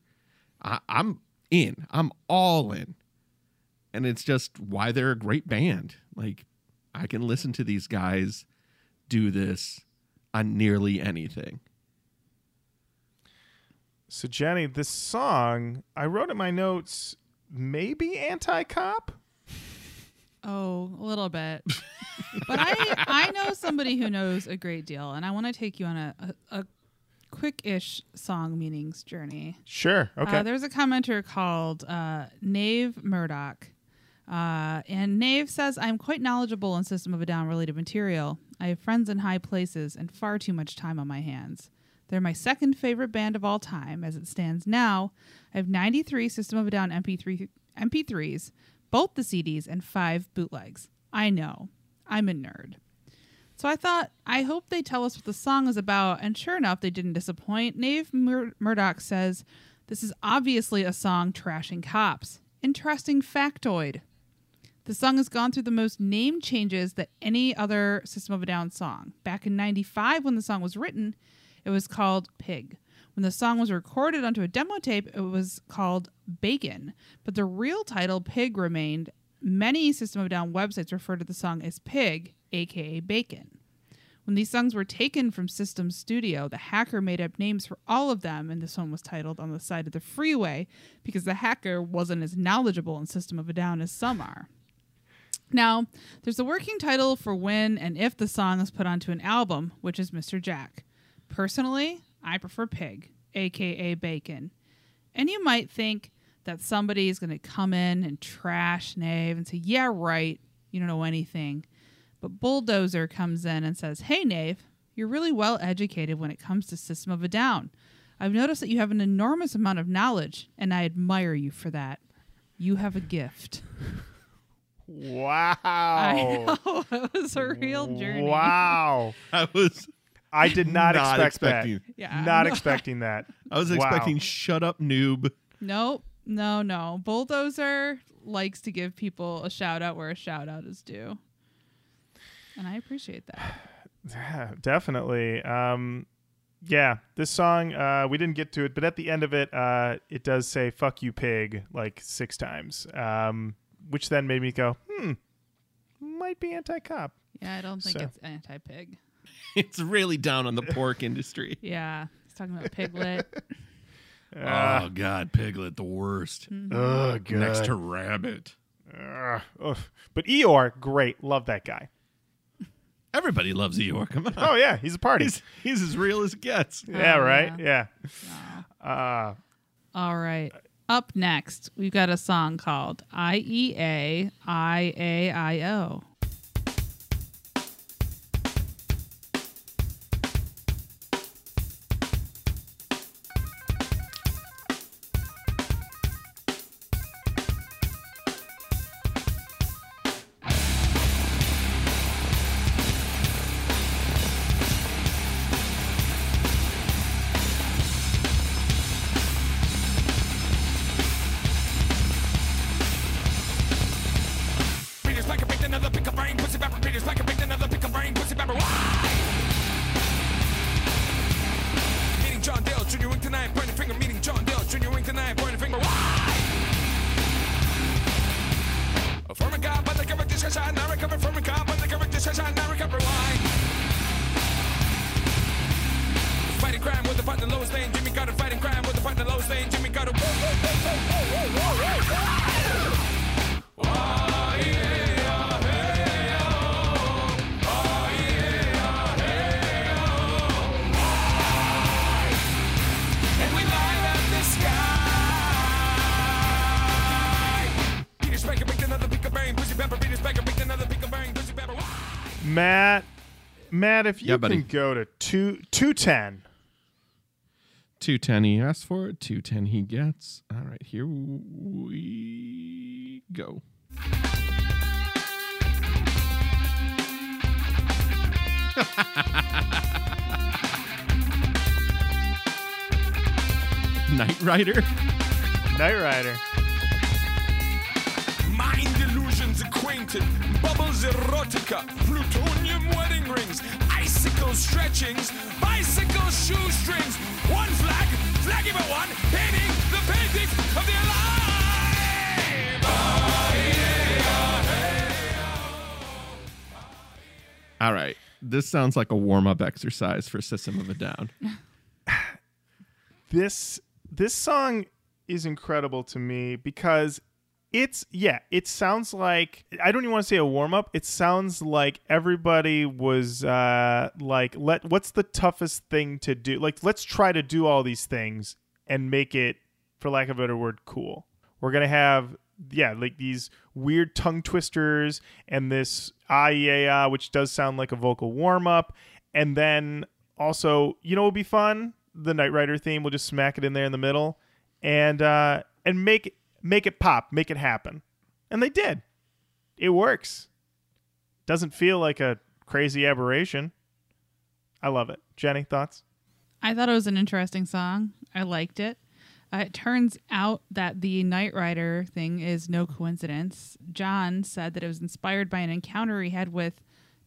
I, I'm in. I'm all in. And it's just why they're a great band. Like, I can listen to these guys do this on nearly anything. So Jenny, this song I wrote in my notes, maybe anti-cop. Oh, a little bit. but I I know somebody who knows a great deal, and I want to take you on a, a, a quick-ish song meanings journey. Sure. Okay. Uh, there's a commenter called uh, Nave Murdoch. Uh, and Nave says, I'm quite knowledgeable in System of a Down related material. I have friends in high places and far too much time on my hands. They're my second favorite band of all time. As it stands now, I have 93 System of a Down MP3, MP3s, both the CDs, and five bootlegs. I know. I'm a nerd. So I thought, I hope they tell us what the song is about, and sure enough, they didn't disappoint. Nave Mur- Murdoch says, This is obviously a song trashing cops. Interesting factoid. The song has gone through the most name changes that any other System of a Down song. Back in 95, when the song was written, it was called Pig. When the song was recorded onto a demo tape, it was called Bacon. But the real title, Pig, remained. Many System of a Down websites refer to the song as Pig, aka Bacon. When these songs were taken from System Studio, the hacker made up names for all of them, and this one was titled On the Side of the Freeway because the hacker wasn't as knowledgeable in System of a Down as some are. Now, there's a working title for when and if the song is put onto an album, which is Mr. Jack. Personally, I prefer Pig, aka Bacon. And you might think that somebody is going to come in and trash Nave and say, Yeah, right, you don't know anything. But Bulldozer comes in and says, Hey, Nave, you're really well educated when it comes to System of a Down. I've noticed that you have an enormous amount of knowledge, and I admire you for that. You have a gift. wow. I know. It was a real journey. Wow. I was I did not, Not expect expecting- that. Yeah. Not expecting that. I was Wow. expecting shut up noob. Nope. No, no. Bulldozer likes to give people a shout out where a shout out is due. And I appreciate that. Yeah, definitely. Um, yeah, this song uh, we didn't get to it, but at the end of it, uh, it does say "fuck you, pig" like six times, um, which then made me go, "Hmm, might be anti-cop." Yeah, I don't think So- it's anti pig. It's really down on the pork industry. Yeah. He's talking about piglet. Uh, oh God, Piglet, the worst. oh, good. Next to Rabbit. Ugh, ugh. But Eeyore, great, love that guy. Everybody loves Eeyore. Come on. Oh yeah, he's a party. He's he's as real as it gets. yeah, Oh, right. yeah. Yeah. Uh, All right. Up next, we've got a song called E IEA IAIO. Matt, if you Yeah, buddy. can go to two two ten. 210 he asked for it. 210 he gets. All right, here we go. Knight Rider. Knight Rider. Mind illusions acquainted, bubbles erotica, plutonium wedding rings, icicle stretchings, bicycle shoestrings, one flag, flaggy but one, painting the paintings of the alive. All right. This sounds like a warm up exercise for System of a Down. this this song is incredible to me because it's yeah it sounds like i don't even want to say a warm-up. It sounds like everybody was uh like let what's the toughest thing to do? Like let's try to do all these things and make it for lack of a better word cool. We're gonna have yeah like these weird tongue twisters and this ah yeah which does sound like a vocal warm-up. And then also you know would be fun? The Knight Rider theme. We'll just smack it in there in the middle, and uh, and make make it pop, make it happen, and they did. It works. Doesn't feel like a crazy aberration. I love it. Jenny, thoughts? I thought it was an interesting song. I liked it. Uh, it turns out that the Knight Rider thing is no coincidence. John said that it was inspired by an encounter he had with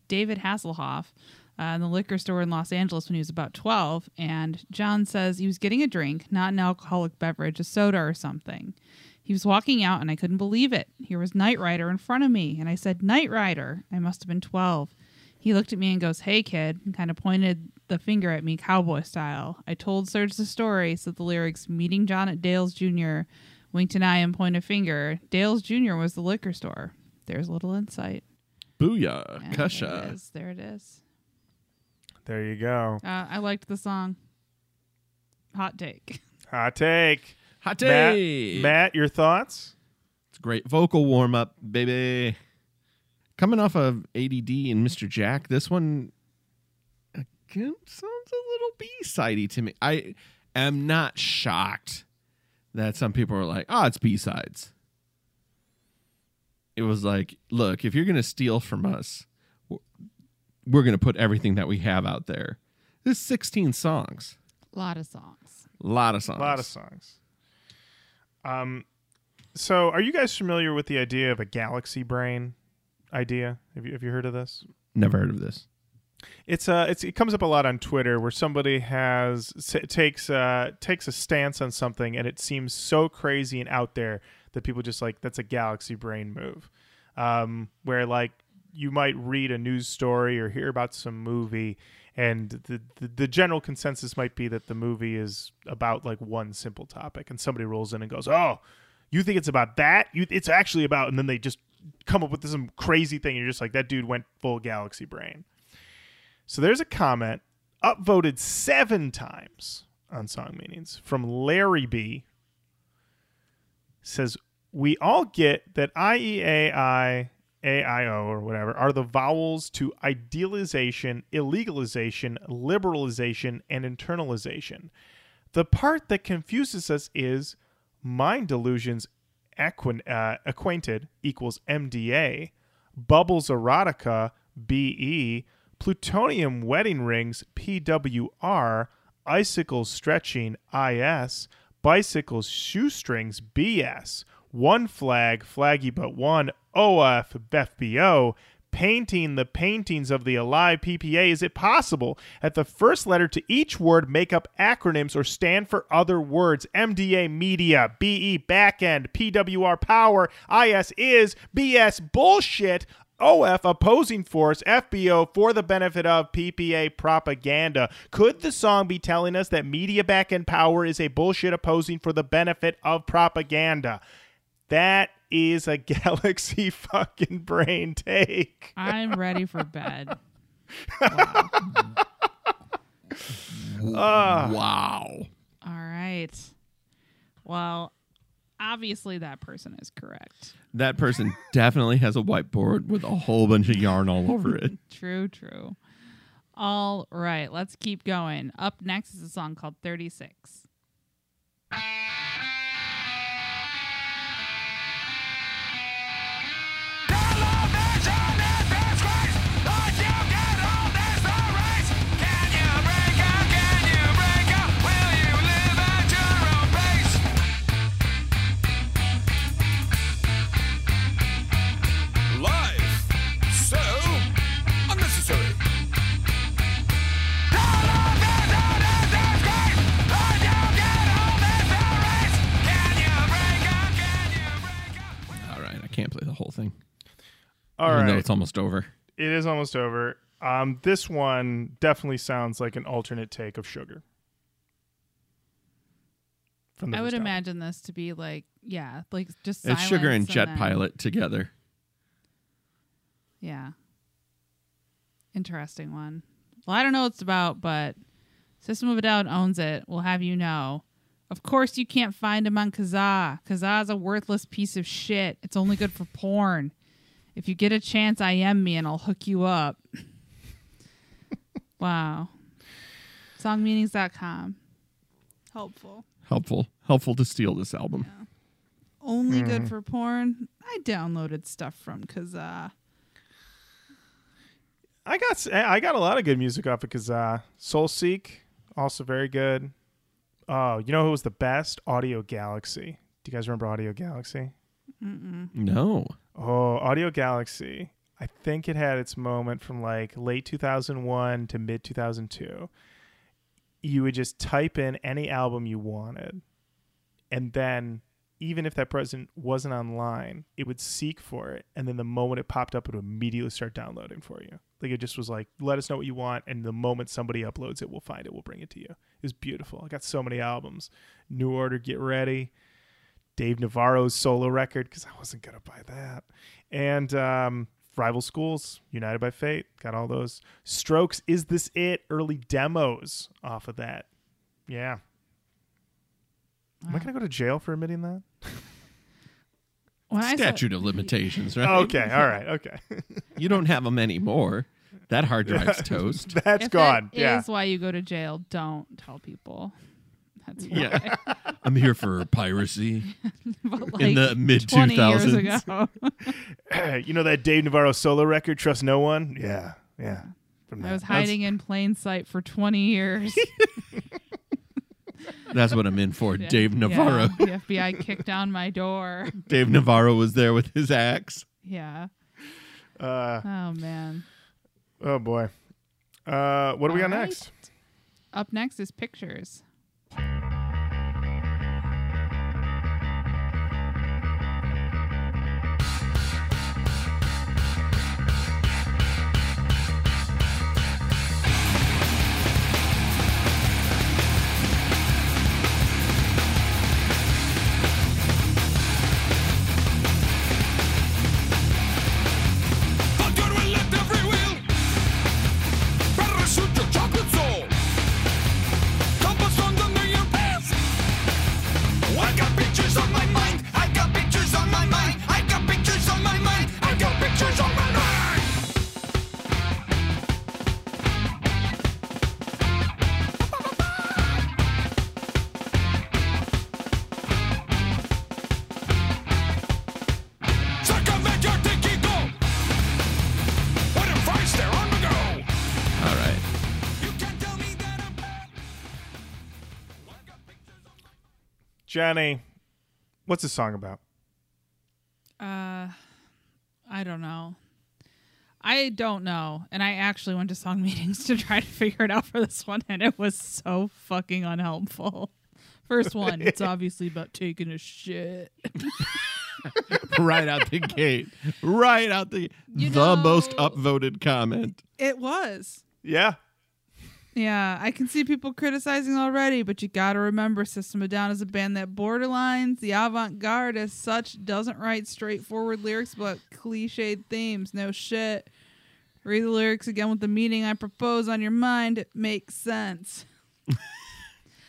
David Hasselhoff uh, in the liquor store in Los Angeles when he was about 12. And John says he was getting a drink, not an alcoholic beverage, a soda or something. He was walking out and I couldn't believe it. Here was Knight Rider in front of me. And I said, Knight Rider. I must have been 12. He looked at me and goes, Hey, kid, and kind of pointed the finger at me, cowboy style. I told Serj the story, said the lyrics, meeting John at Dale's Jr., winked an eye and pointed finger. Dale's Jr. was the liquor store. There's a little insight. Booyah. And There it Kusha. There it is. There you go. Uh, I liked the song. Hot take. Hot take. Hot Matt, take. Matt, your thoughts? It's a great vocal warm up, baby. Coming off of ADD and Mr. Jack, this one again sounds a little B sidey to me. I am not shocked that some people are like, oh, it's B sides. It was like, look, if you're going to steal from us, we're going to put everything that we have out there. There's 16 songs, A lot of songs. a lot of songs. A lot of songs. Um, so are you guys familiar with the idea of a galaxy brain idea? Have you have you heard of this? Never heard of this. It's uh, it's it comes up a lot on Twitter where somebody has s- takes uh takes a stance on something and it seems so crazy and out there that people just like that's a galaxy brain move. Um, where like you might read a news story or hear about some movie and the, the the general consensus might be that the movie is about like one simple topic and somebody rolls in and goes, "Oh, you think it's about that? You it's actually about," and then they just come up with some crazy thing. And you're just like, that dude went full galaxy brain. So there's a comment upvoted seven times on song meanings from Larry B. Says we all get that I E A I O or whatever are the vowels to idealization, illegalization, liberalization, and internalization. The part that confuses us is mind delusions equi- uh, acquainted equals MDA, bubbles erotica BE, plutonium wedding rings PWR, icicles stretching IS, bicycles shoestrings BS, one flag flaggy but one OF FBO, painting the paintings of the alive PPA, is it possible that the first letter to each word make up acronyms or stand for other words? MDA media, BE backend, PWR power, IS is, BS bullshit. OF opposing force, FBO for the benefit of PPA propaganda. Could the song be telling us that media back backend power is a bullshit opposing for the benefit of propaganda? That is a galaxy fucking brain take. I'm ready for bed. Wow. Ah. Wow. All right. Well, obviously that person is correct. That person definitely has a whiteboard with a whole bunch of yarn all over it. True, true. All right, let's keep going. Up next is a song called 36. Whole thing. All even right. it's almost over. It is almost over. Um, this one definitely sounds like an alternate take of Sugar. From the I would first album. imagine this to be like, yeah, like just It's Sugar and silence Jet then- Pilot together. Yeah. Interesting one. Well, I don't know what it's about, but System of a Down owns it. We'll have you know. Of course, you can't find him on Kazaa. Kazaa's a worthless piece of shit. It's only good for porn. If you get a chance, IM me and I'll hook you up. wow. Songmeanings.com. Helpful. Helpful. Helpful to steal this album. Only Mm-hmm. good for porn. I downloaded stuff from Kazaa. I got I got a lot of good music off of Kazaa. Soulseek, also very good. Oh, you know who was the best? Audiogalaxy. Do you guys remember Audiogalaxy? No. Oh, Audiogalaxy. I think it had its moment from like late 2001 to mid 2002. You would just type in any album you wanted. And then, even if that person wasn't online, it would seek for it. And then the moment it popped up, it would immediately start downloading for you. Like it just was like, let us know what you want. And the moment somebody uploads it, we'll find it, we'll bring it to you. It was beautiful. I got so many albums New Order, Get Ready. Dave Navarro's solo record because I wasn't gonna buy that, and um, Rival Schools, United by Fate, got all those. Strokes, Is This It? Early demos off of that. Yeah. Am I gonna go to jail for admitting that? When I saw- Statute of limitations, right? Okay, all right, okay. You don't have them anymore. That hard drive's toast. That's if gone. That yeah. is why you go to jail. Don't tell people. That's why. Yeah. I'm here for piracy but like in the mid 2000s. you know that Dave Navarro solo record, Trust No One? Yeah, yeah. From I was that. hiding in plain sight for 20 years. That's what I'm in for. Yeah. Dave Navarro. Yeah, the FBI kicked down my door. Dave Navarro was there with his axe. Yeah. Uh, Oh man. Oh boy. Uh, what do we got right. next? Up next is pictures. Jenny, what's this song about? Uh I don't know. I don't know. And I actually went to song meetings to try to figure it out for this one, and it was so fucking unhelpful. First one, it's obviously about taking a shit. right out the gate. Right out the You the most upvoted comment. It was. Yeah. Yeah, I can see people criticizing already, but you gotta remember System of a Down is a band that borderlines the avant garde as such doesn't write straightforward lyrics but cliched themes. No shit. Read the lyrics again with the meaning I propose on your mind. It makes sense.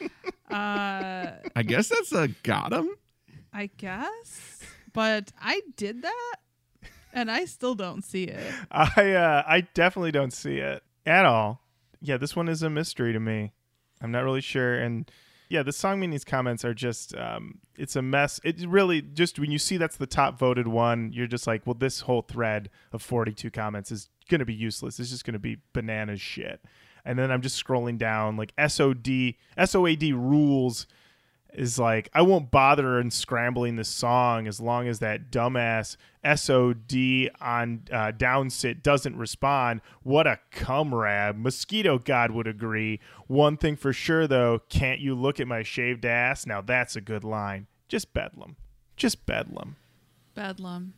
uh, I guess that's a got him. I guess, but I did that, and I still don't see it. I uh, I definitely don't see it at all. Yeah, this one is a mystery to me. I'm not really sure, and yeah, the song meanings comments are just um, it's a mess. It really just when you see that's the top voted one, you're just like, well, this whole thread of 42 comments is gonna be useless. It's just gonna be bananas shit. And then I'm just scrolling down like SOD SOAD rules is like I won't bother in scrambling this song as long as that dumbass SOD on uh, downsit doesn't respond. What a comrade. Mosquito God would agree. One thing for sure though, can't you look at my shaved ass? Now that's a good line. Just bedlam. Just bedlam. Bedlam.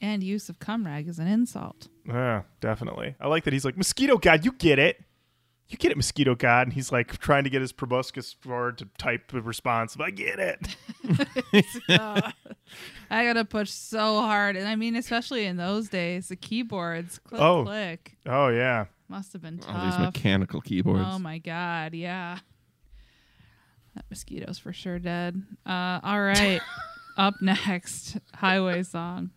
And use of cumrag is an insult. Yeah, definitely. I like that he's like, Mosquito God, you get it. You get it, Mosquito God. And he's like trying to get his proboscis forward to type a response. But I get it. Uh, I gotta push so hard, and I mean, especially in those days, the keyboards click Oh. click Oh, yeah. must have been tough. All these mechanical keyboards. Oh my god, yeah. That mosquito's for sure dead. Uh, all right, up next, highway song.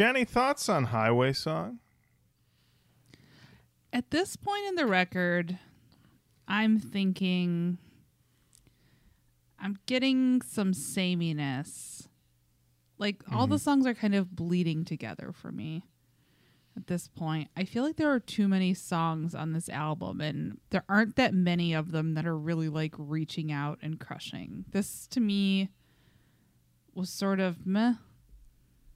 Jenny, thoughts on Highway Song? At this point in the record, I'm thinking I'm getting some sameness. Like all the mm-hmm. songs are kind of bleeding together for me at this point. I feel like there are too many songs on this album and there aren't that many of them that are really like reaching out and crushing. This to me was sort of meh.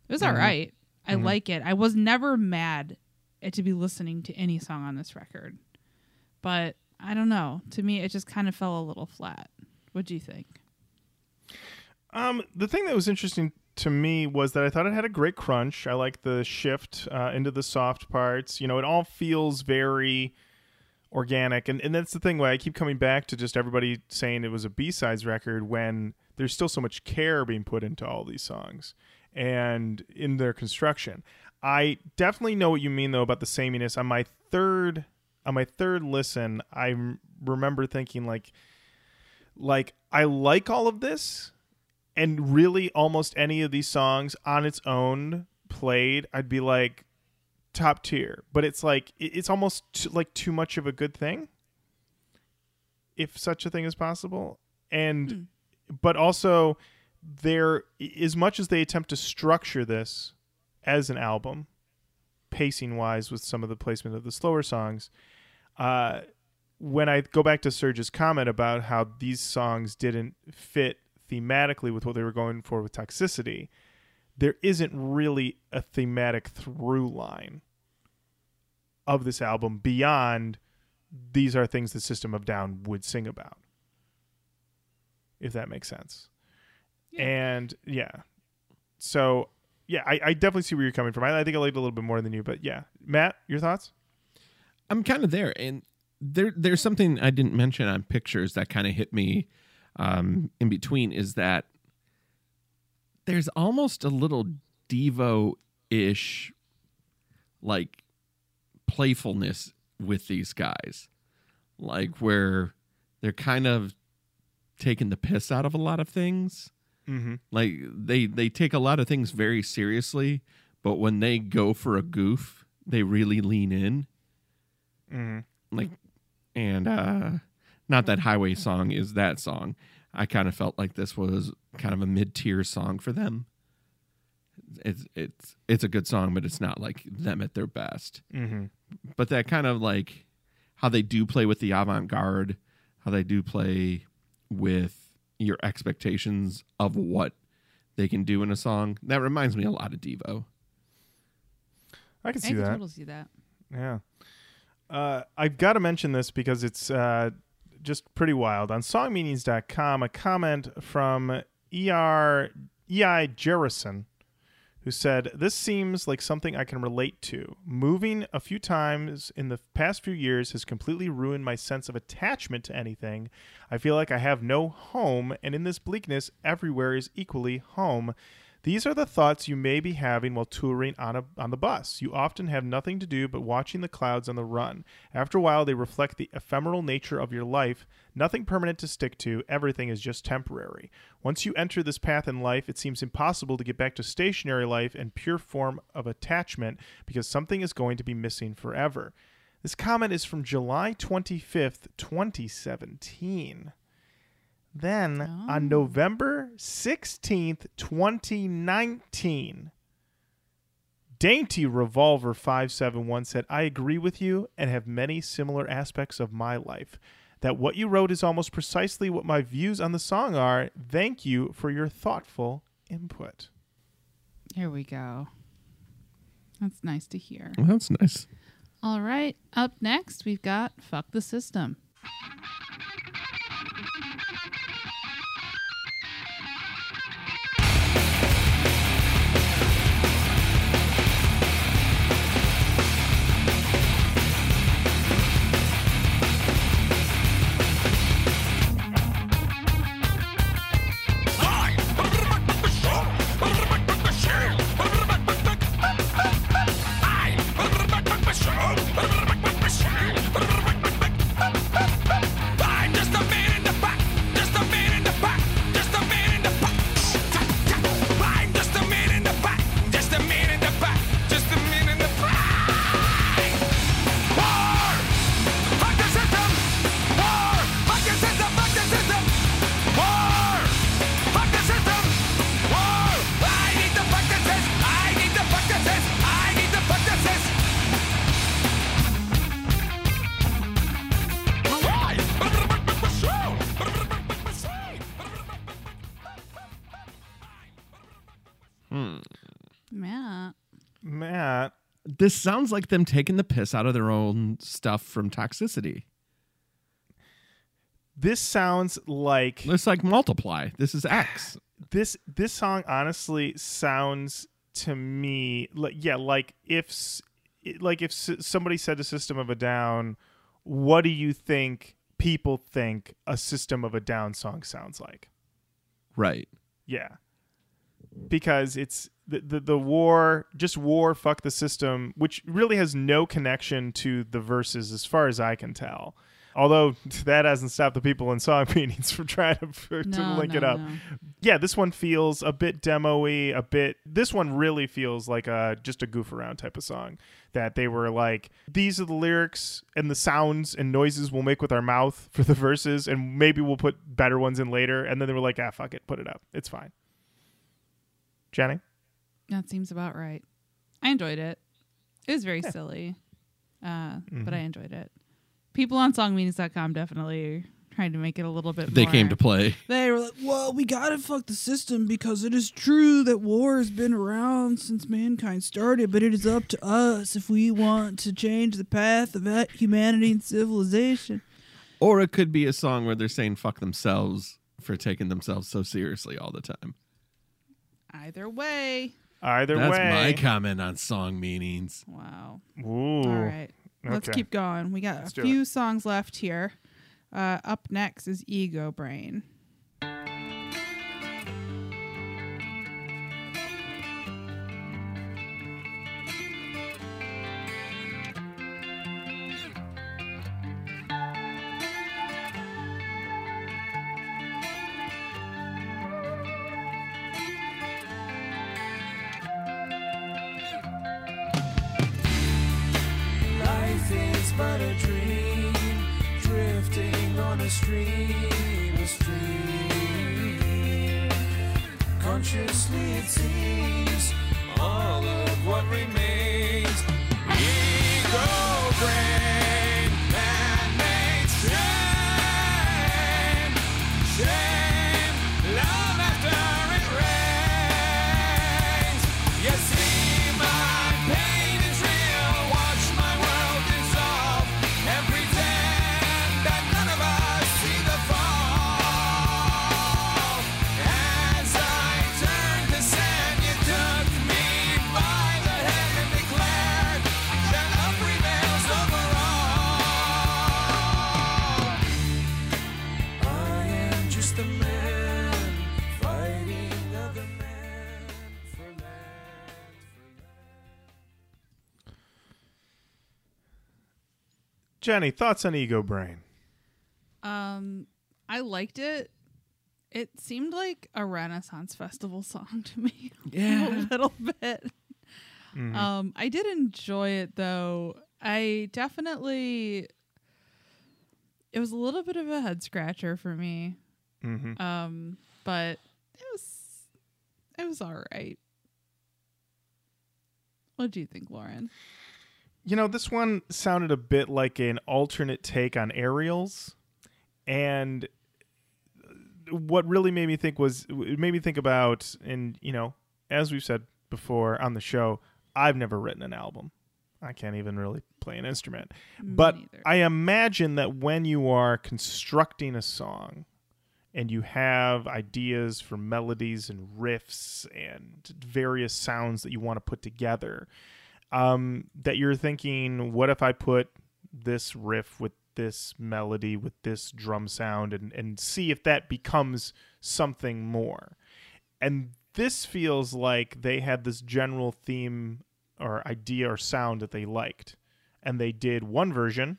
It was mm-hmm. all right. I like it. I was never mad at to be listening to any song on this record. But I don't know. To me, it just kind of fell a little flat. What do you think? Um, the thing that was interesting to me was that I thought it had a great crunch. I like the shift uh, into the soft parts. You know, it all feels very organic, and and that's the thing why I keep coming back to just everybody saying it was a B sides record when there's still so much care being put into all these songs and in their construction. I definitely know what you mean though about the sameness. On my third on my third listen, I remember thinking like like I like all of this and really almost any of these songs on its own played i'd be like top tier but it's like it's almost like too much of a good thing if such a thing is possible and hmm. but also there as much as they attempt to structure this as an album pacing wise with some of the placement of the slower songs uh when I go back to Serj's comment about how these songs didn't fit thematically with what they were going for with toxicity, there isn't really a thematic through line of this album beyond these are things the System of Down would sing about. If that makes sense. And yeah. So yeah, I, I definitely see where you're coming from. I, I think I liked it a little bit more than you, but yeah. Matt, your thoughts? I'm kind of there, and there there's something I didn't mention on pictures that kind of hit me um, in between is that there's almost a little Devo ish like playfulness with these guys, like where they're kind of taking the piss out of a lot of things. Mm-hmm. Like they they take a lot of things very seriously, but when they go for a goof, they really lean in. Mm-hmm. Like, and uh, not that Highway song is that song. I kind of felt like this was kind of a mid tier song for them. It's it's it's a good song, but it's not like them at their best. Mm-hmm. But that kind of like how they do play with the avant garde, how they do play with your expectations of what they can do in a song. That reminds me a lot of Devo. I can see I see can that. totally see that. Yeah. Uh, I've got to mention this because it's uh, just pretty wild. On songmeanings.com, a comment from ER, EI Jerison, who said, This seems like something I can relate to. Moving a few times in the past few years has completely ruined my sense of attachment to anything. I feel like I have no home, and in this bleakness, everywhere is equally home. These are the thoughts you may be having while touring on a on the bus. You often have nothing to do but watching the clouds on the run. After a while, they reflect the ephemeral nature of your life. Nothing permanent to stick to. Everything is just temporary. Once you enter this path in life, it seems impossible to get back to stationary life and pure form of attachment because something is going to be missing forever. This comment is from July 25th, 2017. Then on Oh. November 16th, 2019, Dainty Revolver 571 said, I agree with you and have many similar aspects of my life. That what you wrote is almost precisely what my views on the song are. Thank you for your thoughtful input. Here we go. That's nice to hear. Well, that's nice. All right. Up next, we've got Fuck the System. This sounds like them taking the piss out of their own stuff from toxicity. this sounds like It's like multiply. This is X. this this song honestly sounds to me like yeah like if like if somebody said a system of a down what do you think people think a system of a down song sounds like Right. yeah because it's the, the the war just war fuck the system which really has no connection to the verses as far as i can tell although that hasn't stopped the people in song meetings from trying to, to No, link no, it up no. yeah, this one feels a bit demo-y, a bit. This one really feels like a just a goof around type of song. That they were like, these are the lyrics and the sounds and noises we'll make with our mouth for the verses, and maybe we'll put better ones in later. And then they were like, ah, fuck it, put it up, it's fine. Jenny, That seems about right. I enjoyed it. It was very silly, uh, Mm-hmm. but I enjoyed it. People on songmeanings.com definitely trying to make it a little bit. They more- came to play. They were like, well, we gotta fuck the system because it is true that war has been around since mankind started, but it is up to us if we want to change the path of that humanity and civilization. Or it could be a song where they're saying fuck themselves for taking themselves so seriously all the time. Either way, Either way. That's way. my comment on song meanings. wow. Ooh. All right, let's Okay. keep going. We got Let's a do few songs left here. Uh, up next is Ego Brain. Jenny, thoughts on Ego Brain? Um, I liked it. It seemed like a Renaissance festival song to me. Yeah. a little bit. Mhm. Um, I did enjoy it though. I definitely. It was a little bit of a head scratcher for me. Mhm. Um, but it was, it was all right. What do you think, Lauren? You know, this one sounded a bit like an alternate take on Aerials. And what really made me think was it made me think about and you know, as we've said before on the show, I've never written an album. I can't even really play an instrument. Me But neither. I imagine that when you are constructing a song and you have ideas for melodies and riffs and various sounds that you want to put together, um, that you're thinking, what if I put this riff with this melody, with this drum sound, and, and see if that becomes something more? And this feels like they had this general theme or idea or sound that they liked. And they did one version,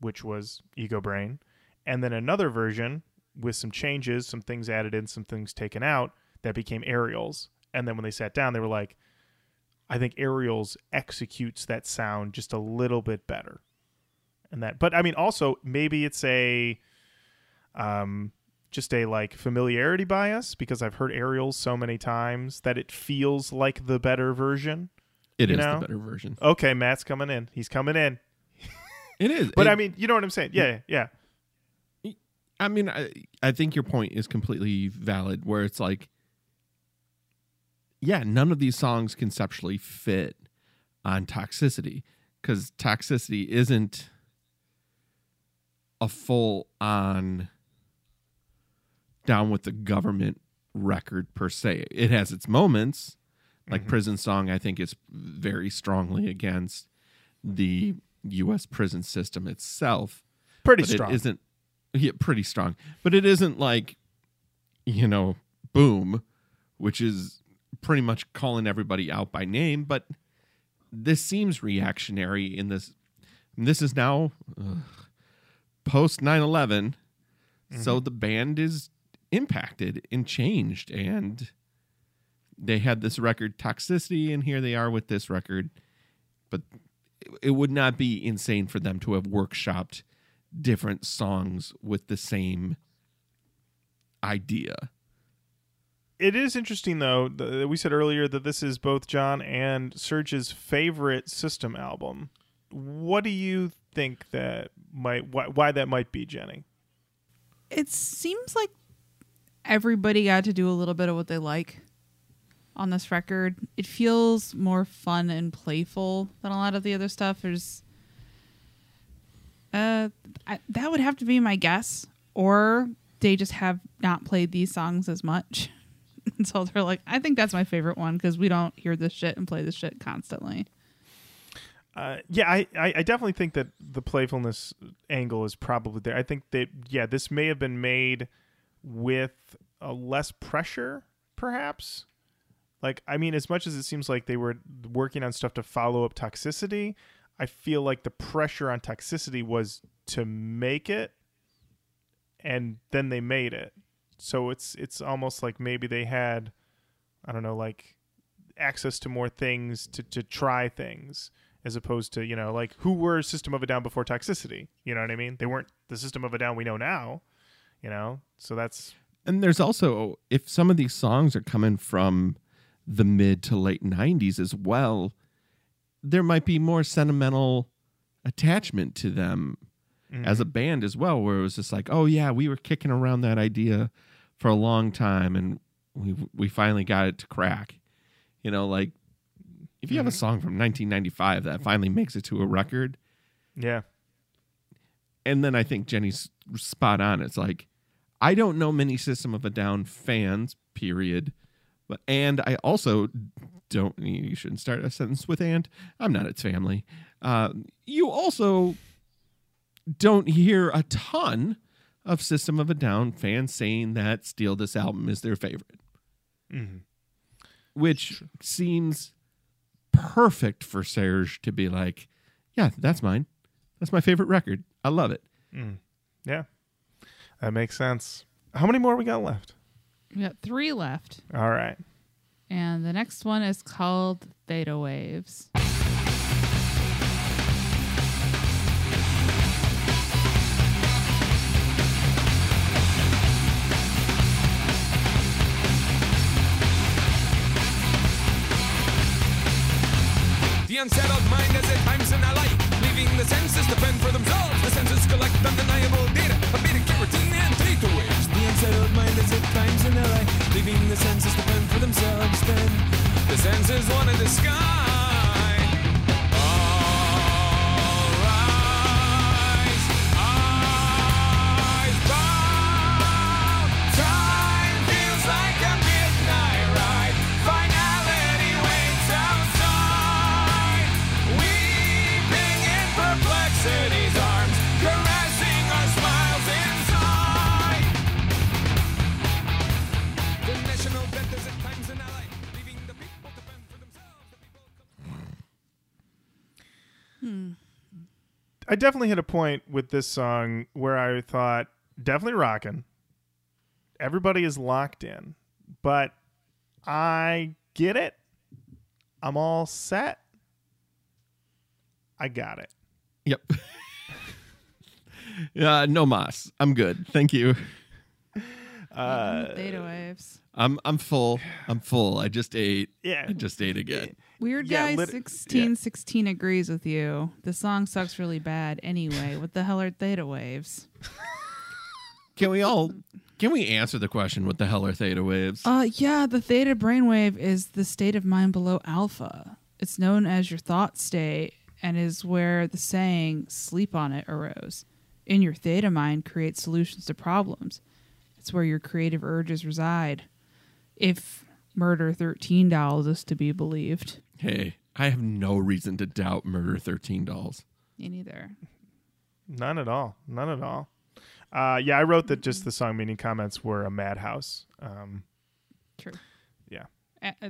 which was Ego Brain, and then another version with some changes, some things added in, some things taken out that became Aerials. And then when they sat down, they were like, I think Aerials executes that sound just a little bit better. And that, but I mean, also maybe it's a, um, just a like familiarity bias because I've heard Aerials so many times that it feels like the better version. It is know? the better version. Okay, Matt's coming in. He's coming in. It is. But It- I mean, you know what I'm saying? Yeah, yeah. I mean, I, I think your point is completely valid. Where it's like, yeah, none of these songs conceptually fit on toxicity because toxicity isn't a full on down with the government record per se. It has its moments, like mm-hmm. Prison Song. I think is very strongly against the U.S. prison system itself Pretty strong. It isn't yeah, pretty strong, but it isn't like you know, boom, which is pretty much calling everybody out by name. But this seems reactionary in this. This is now uh, post 9 11. So the band is impacted and changed. And they had this record, Toxicity, and here they are with this record. But it would not be insane for them to have workshopped different songs with the same idea. It is interesting though. th- We said earlier that this is both John and Serj's favorite System album. What do you think that might why, why that might be, Jenny? it seems like everybody got to do a little bit of what they like on this record. It feels more fun and playful than a lot of the other stuff. There's uh I, that would have to be my guess or they just have not played these songs as much. And so they're like, I think that's my favorite one because we don't hear this shit and play this shit constantly. Uh, yeah, I, I definitely think that the playfulness angle is probably there. I think that yeah, this may have been made with a less pressure, perhaps. Like, I mean, as much as it seems like they were working on stuff to follow up toxicity, I feel like the pressure on toxicity was to make it, and then they made it. So it's it's almost like maybe they had, I don't know, like access to more things to to try things as opposed to you know like who were System of a Down before toxicity. You know what I mean? They weren't the System of a Down we know now. You know, so that's And there's also if some of these songs are coming from the mid to late 90s as well, there might be more sentimental attachment to them mm-hmm. as a band as well where it was just like, "Oh yeah, we were kicking around that idea for a long time and we we finally got it to crack." You know, like if you have a song from 1995 that finally makes it to a record, yeah. and then I think Jenny's spot on. It's like I don't know many System of a Down fans, period. But and I also don't. You shouldn't start a sentence with "and." I'm not its family. Uh, you also don't hear a ton of System of a Down fans saying that "Steal This Album" is their favorite, Mhm. which seems perfect for Serj to be like, "Yeah, that's mine. That's my favorite record. I love it." Yeah. That makes sense. How many more we got left? We got three left. All right. And the next one is called Theta Waves. The unsettled mind has at times in a light, leaving the senses to fend for themselves. The senses collect undeniable data of beta carotene and theta waves. The unsettled mind has at times in a light, leaving the senses to fend for themselves. Then the senses wanted the sky. I definitely hit a point with this song where I thought definitely rocking. Everybody is locked in, but I get it. I'm all set. I got it. Yep. uh, no mas. I'm good. Thank you. Uh, Theta Waves. I'm I'm full. I'm full. I just ate. Yeah. I just ate again. Weird Yeah, guy lit- sixteen sixteen agrees with you. The song sucks really bad anyway. What the hell are theta waves? Can we all? Can we answer the question? What the hell are theta waves? Uh yeah, the theta brainwave is the state of mind below alpha. It's known as your thought state and is where the saying sleep on it arose. In your theta mind create solutions to problems. It's where your creative urges reside. If Murder 13 Dolls is to be believed. Hey, I have no reason to doubt Murder Thirteen Dolls. Me neither. None at all. None at all. Uh, yeah, I wrote that just the song meaning comments were a madhouse. Um, True. yeah.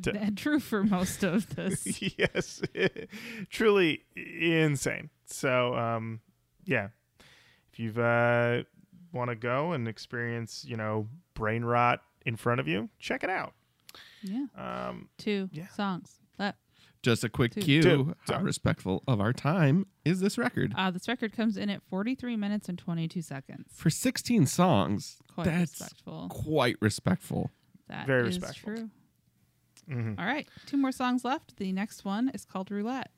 To- uh, true for most of this. yes, truly insane. So, um, yeah, if you've uh, want to go and experience, you know, brain rot in front of you, check it out. yeah. Um, Two Yeah. songs left. Just a quick Two. cue. Two. How respectful of our time is this record? Uh, this record comes in at 43 minutes and 22 seconds. For 16 songs, Quite that's respectful. quite respectful. That very is respectful. true. mhm. All right, two more songs left. The next one is called Roulette.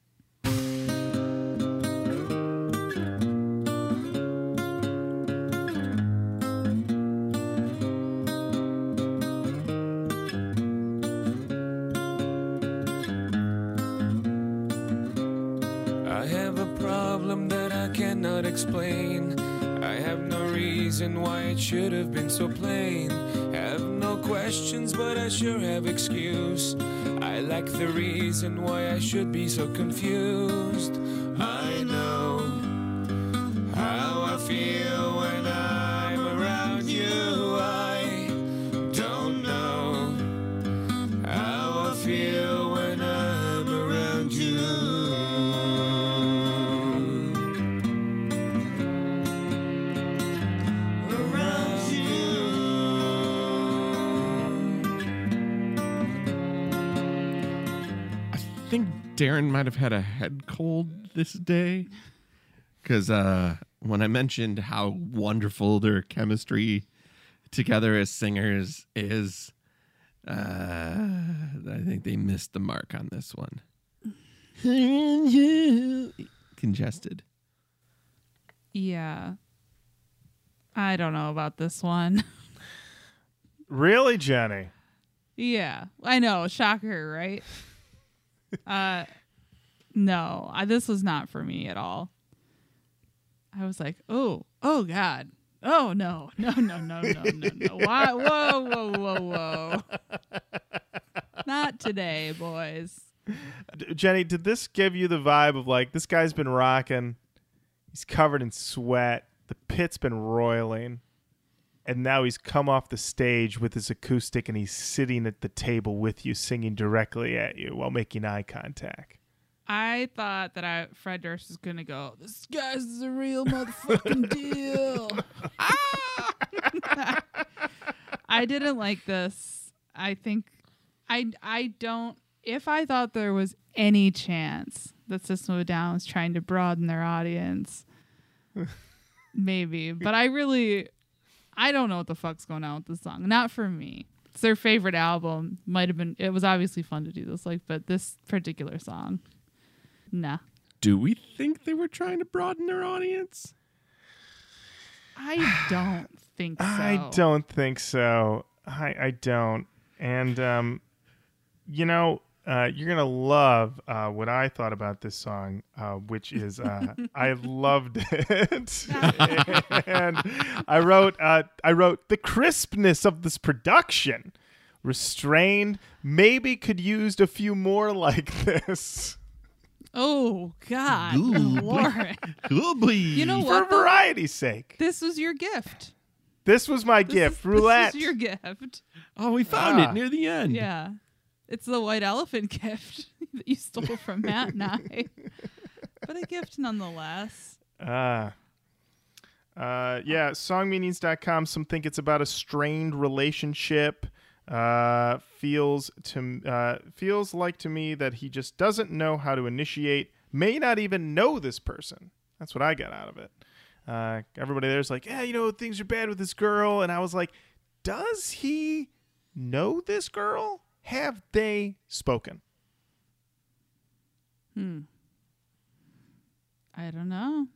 Explain. I have no reason why it should have been so plain. Have no questions, but I sure have excuse. I lack the reason why I should be so confused. Daron might have had a head cold this day. Because uh, when I mentioned how wonderful their chemistry together as singers is, uh, I think they missed the mark on this one. Congested. Yeah. I don't know about this one. Really, Jenny? yeah. I know. Shocker, right? Uh no, I, this was not for me at all. I was like, "Oh, oh god. Oh no. No, no, no, no, no, no. Why whoa, whoa, whoa, whoa. Not today, boys. Jenny, did this give you the vibe of like this guy's been rocking? He's covered in sweat. The pit's been roiling. And now he's come off the stage with his acoustic and he's sitting at the table with you, singing directly at you while making eye contact. I thought that I Fred Durst was gonna go. This guy's the real motherfucking deal. Ah! I didn't like this. I think I I don't. If I thought there was any chance that System of a Down was trying to broaden their audience, maybe. But I really, I don't know what the fuck's going on with this song. Not for me. It's their favorite album. Might have been. It was obviously fun to do this, like, but this particular song, nah. Do we think they were trying to broaden their audience? I don't think so. I don't think so. I, I don't. And, um, you know, uh, you're going to love uh, what I thought about this song, uh, which is uh, I loved it. and I wrote, uh, I wrote the crispness of this production, restrained, maybe could used a few more like this. Oh God, Ooh, boy. Lauren. Oh. You know For what? though? variety's sake. This was your gift. This was my This gift. is- Roulette. This is your gift. Oh, we found Ah. it near the end. Yeah, it's the white elephant gift that you stole from Matt and I, but a gift nonetheless. Ah. Uh, yeah, songmeanings.com. Some think it's about a strained relationship. Uh, feels to uh, feels like to me that he just doesn't know how to initiate. May not even know this person. That's what I got out of it. Uh, everybody there's like, yeah, you know, things are bad with this girl, and I was like, does he know this girl? Have they spoken? Hmm. I don't know.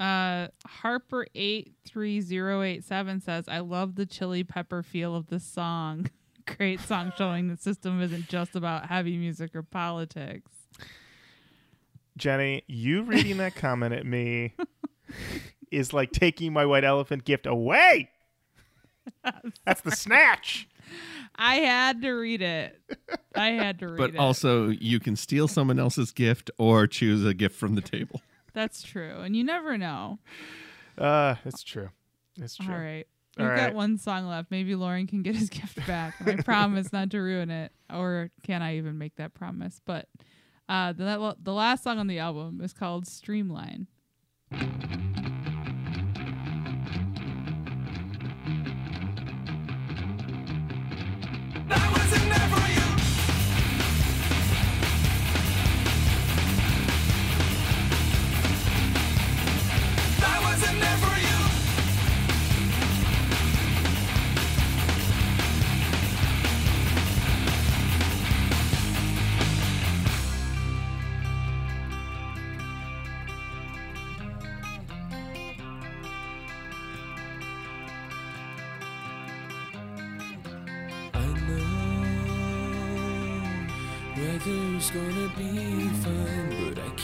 Uh, Harper eight three zero eight seven says, "I love the chili pepper feel of this song. Great song showing the system isn't just about heavy music or politics." Jenny, you reading that comment at me is like taking my white elephant gift away. That's the snatch. I had to read it. I had to read But it. But also, you can steal someone else's gift or choose a gift from the table. that's true, and you never know. Uh, it's true. It's true. All right. All We've right. got one song left. Maybe Lauren can get his gift back. And I promise not to ruin it. Or can I even make that promise? But uh, the, the last song on the album is called Streamline. I wasn't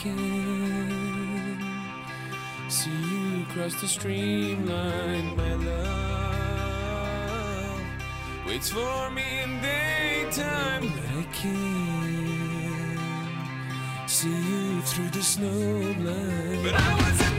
can't See you cross the streamline, my love. Waits for me in daytime, but I can't see you through the snow blind. But I wasn't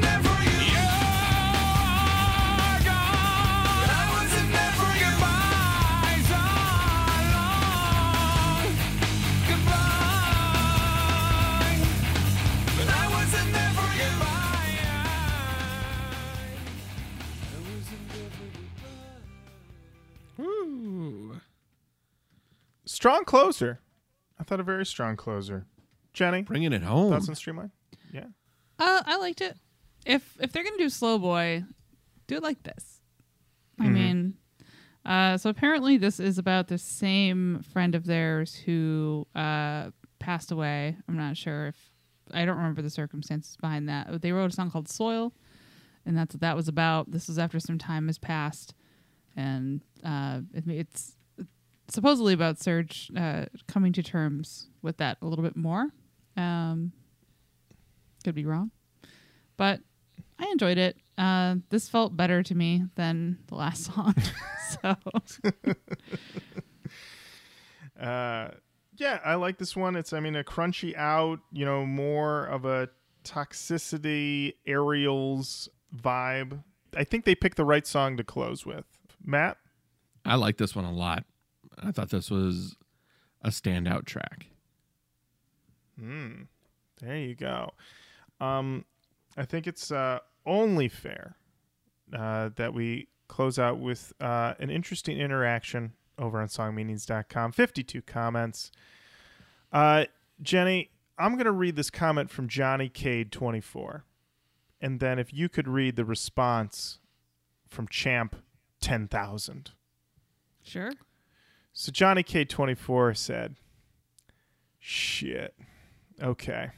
Strong closer. I thought a very strong closer. Jenny, Bringing it home. thoughts on Streamline? Yeah. Uh, I liked it. If if they're gonna do slow boy, do it like this. I mean, uh, so apparently this is about the same friend of theirs who uh passed away. I'm not sure if I don't remember the circumstances behind that. But They wrote a song called Soil, and that's what that was about. This was after some time has passed, and uh, it, it's supposedly about Serj uh, coming to terms with that a little bit more. Um, could be wrong, but I enjoyed it. Uh, this felt better to me than the last song. so Uh, yeah, I like this one. It's, I mean, a crunchy out, you know, more of a toxicity aerials vibe. I think they picked the right song to close with. Matt? I like this one a lot. I thought this was a standout track. Hmm. There you go. Um, I think it's uh, only fair uh, that we close out with uh, an interesting interaction over on songmeanings.com. 52 comments. Uh, Jenny, I'm going to read this comment from Johnny Cade 24. And then if you could read the response from Champ 10,000. sure. So Johnny K24 said, Shit. Okay.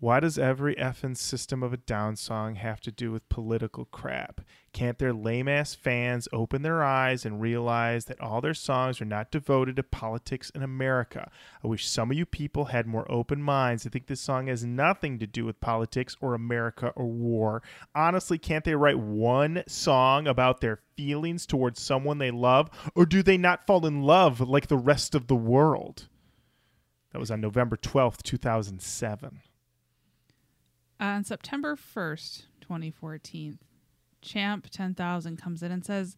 Why does every effing System of a Down song have to do with political crap? Can't their lame ass fans open their eyes and realize that all their songs are not devoted to politics in America? I wish some of you people had more open minds. I think this song has nothing to do with politics or America or war. Honestly, can't they write one song about their feelings towards someone they love? Or do they not fall in love like the rest of the world? That was on November 12th, 2007. On September 1st, 2014, Champ 10,000 comes in and says,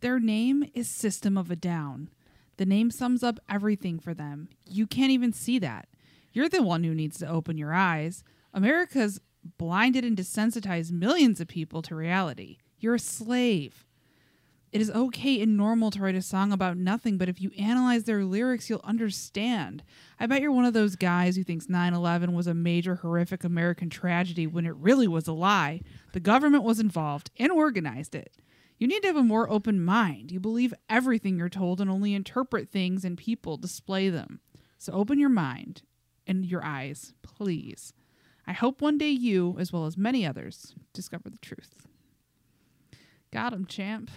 Their name is System of a Down. The name sums up everything for them. You can't even see that. You're the one who needs to open your eyes. America's blinded and desensitized millions of people to reality. You're a slave. It is okay and normal to write a song about nothing, but if you analyze their lyrics, you'll understand. I bet you're one of those guys who thinks 9 11 was a major, horrific American tragedy when it really was a lie. The government was involved and organized it. You need to have a more open mind. You believe everything you're told and only interpret things and people display them. So open your mind and your eyes, please. I hope one day you, as well as many others, discover the truth. Got him, champ.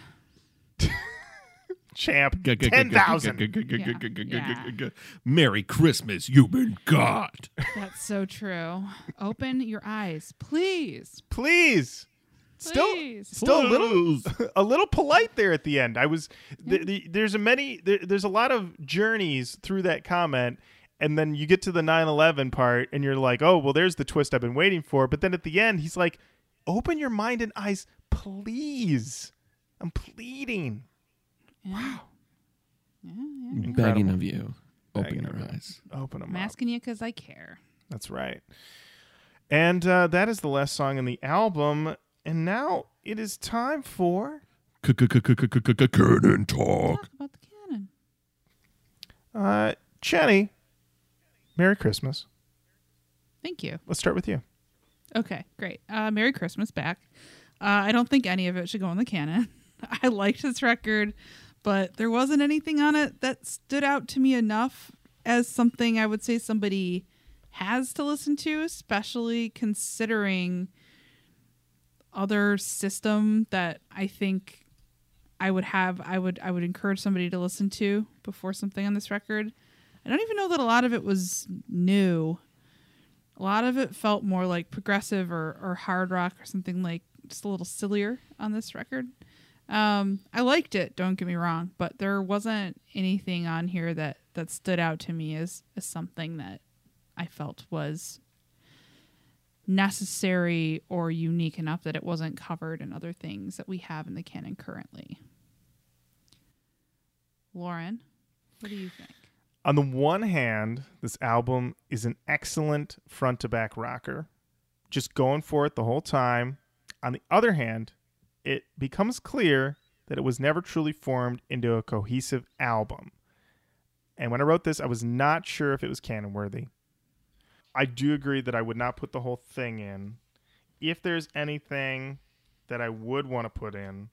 Champ, G- g- g- 10,000. g- g- g- g- Yeah. g- g- g- Yeah. g- g- Merry Christmas, you've been got. That's so true. Open your eyes, please. Please. Still, Please. still a little, a little polite there at the end. I was the, the, there's a many there, there's a lot of journeys through that comment, and then you get to the 9/11 part, and you're like, oh well, there's the twist I've been waiting for. But then at the end, he's like, open your mind and eyes, please. I'm pleading. Yeah. Begging Incredible. of you, open Begging your of you. eyes. Open them I'm up. asking you because I care. That's right. And uh, that is the last song in the album. And now it is time for Curtain talk. Talk about the canon. uh, Jenny. Merry Christmas. Thank you. Let's start with you. Okay, great. Uh, Merry Christmas back. Uh, I don't think any of it should go on the canon. I liked this record, but there wasn't anything on it that stood out to me enough as something I would say somebody has to listen to, especially considering other system that I think I would have I would I would encourage somebody to listen to before something on this record. I don't even know that a lot of it was new A lot of it felt more like progressive or, or hard rock or something like just a little sillier on this record. Um, I liked it, don't get me wrong, but there wasn't anything on here that, that stood out to me as, as something that I felt was necessary or unique enough that it wasn't covered in other things that we have in the canon currently. Lauren, what do you think? On the one hand, this album is an excellent front to back rocker, just going for it the whole time. On the other hand, it becomes clear that it was never truly formed into a cohesive album. And when I wrote this, I was not sure if it was canon worthy. I do agree that I would not put the whole thing in. If there's anything that I would want to put in,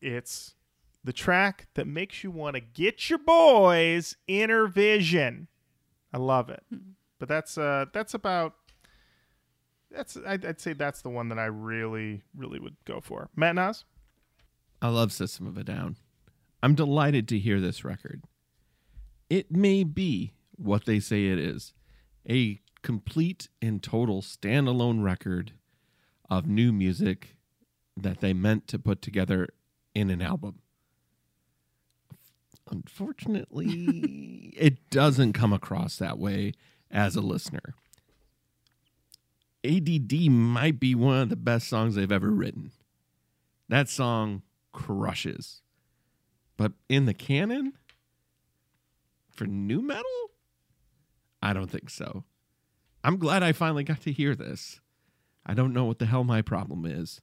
it's the track that makes you want to get your boys Innervision. I love it. But that's uh that's about that's I'd, I'd say that's the one that I really really would go for. Matt Nas? I love System of a Down. I'm delighted to hear this record. It may be what they say it is a complete and total standalone record of new music that they meant to put together in an album. Unfortunately, it doesn't come across that way as a listener. ADD might be one of the best songs they've ever written. That song crushes. But in the canon, for nu metal, I don't think so. I'm glad I finally got to hear this. I don't know what the hell my problem is.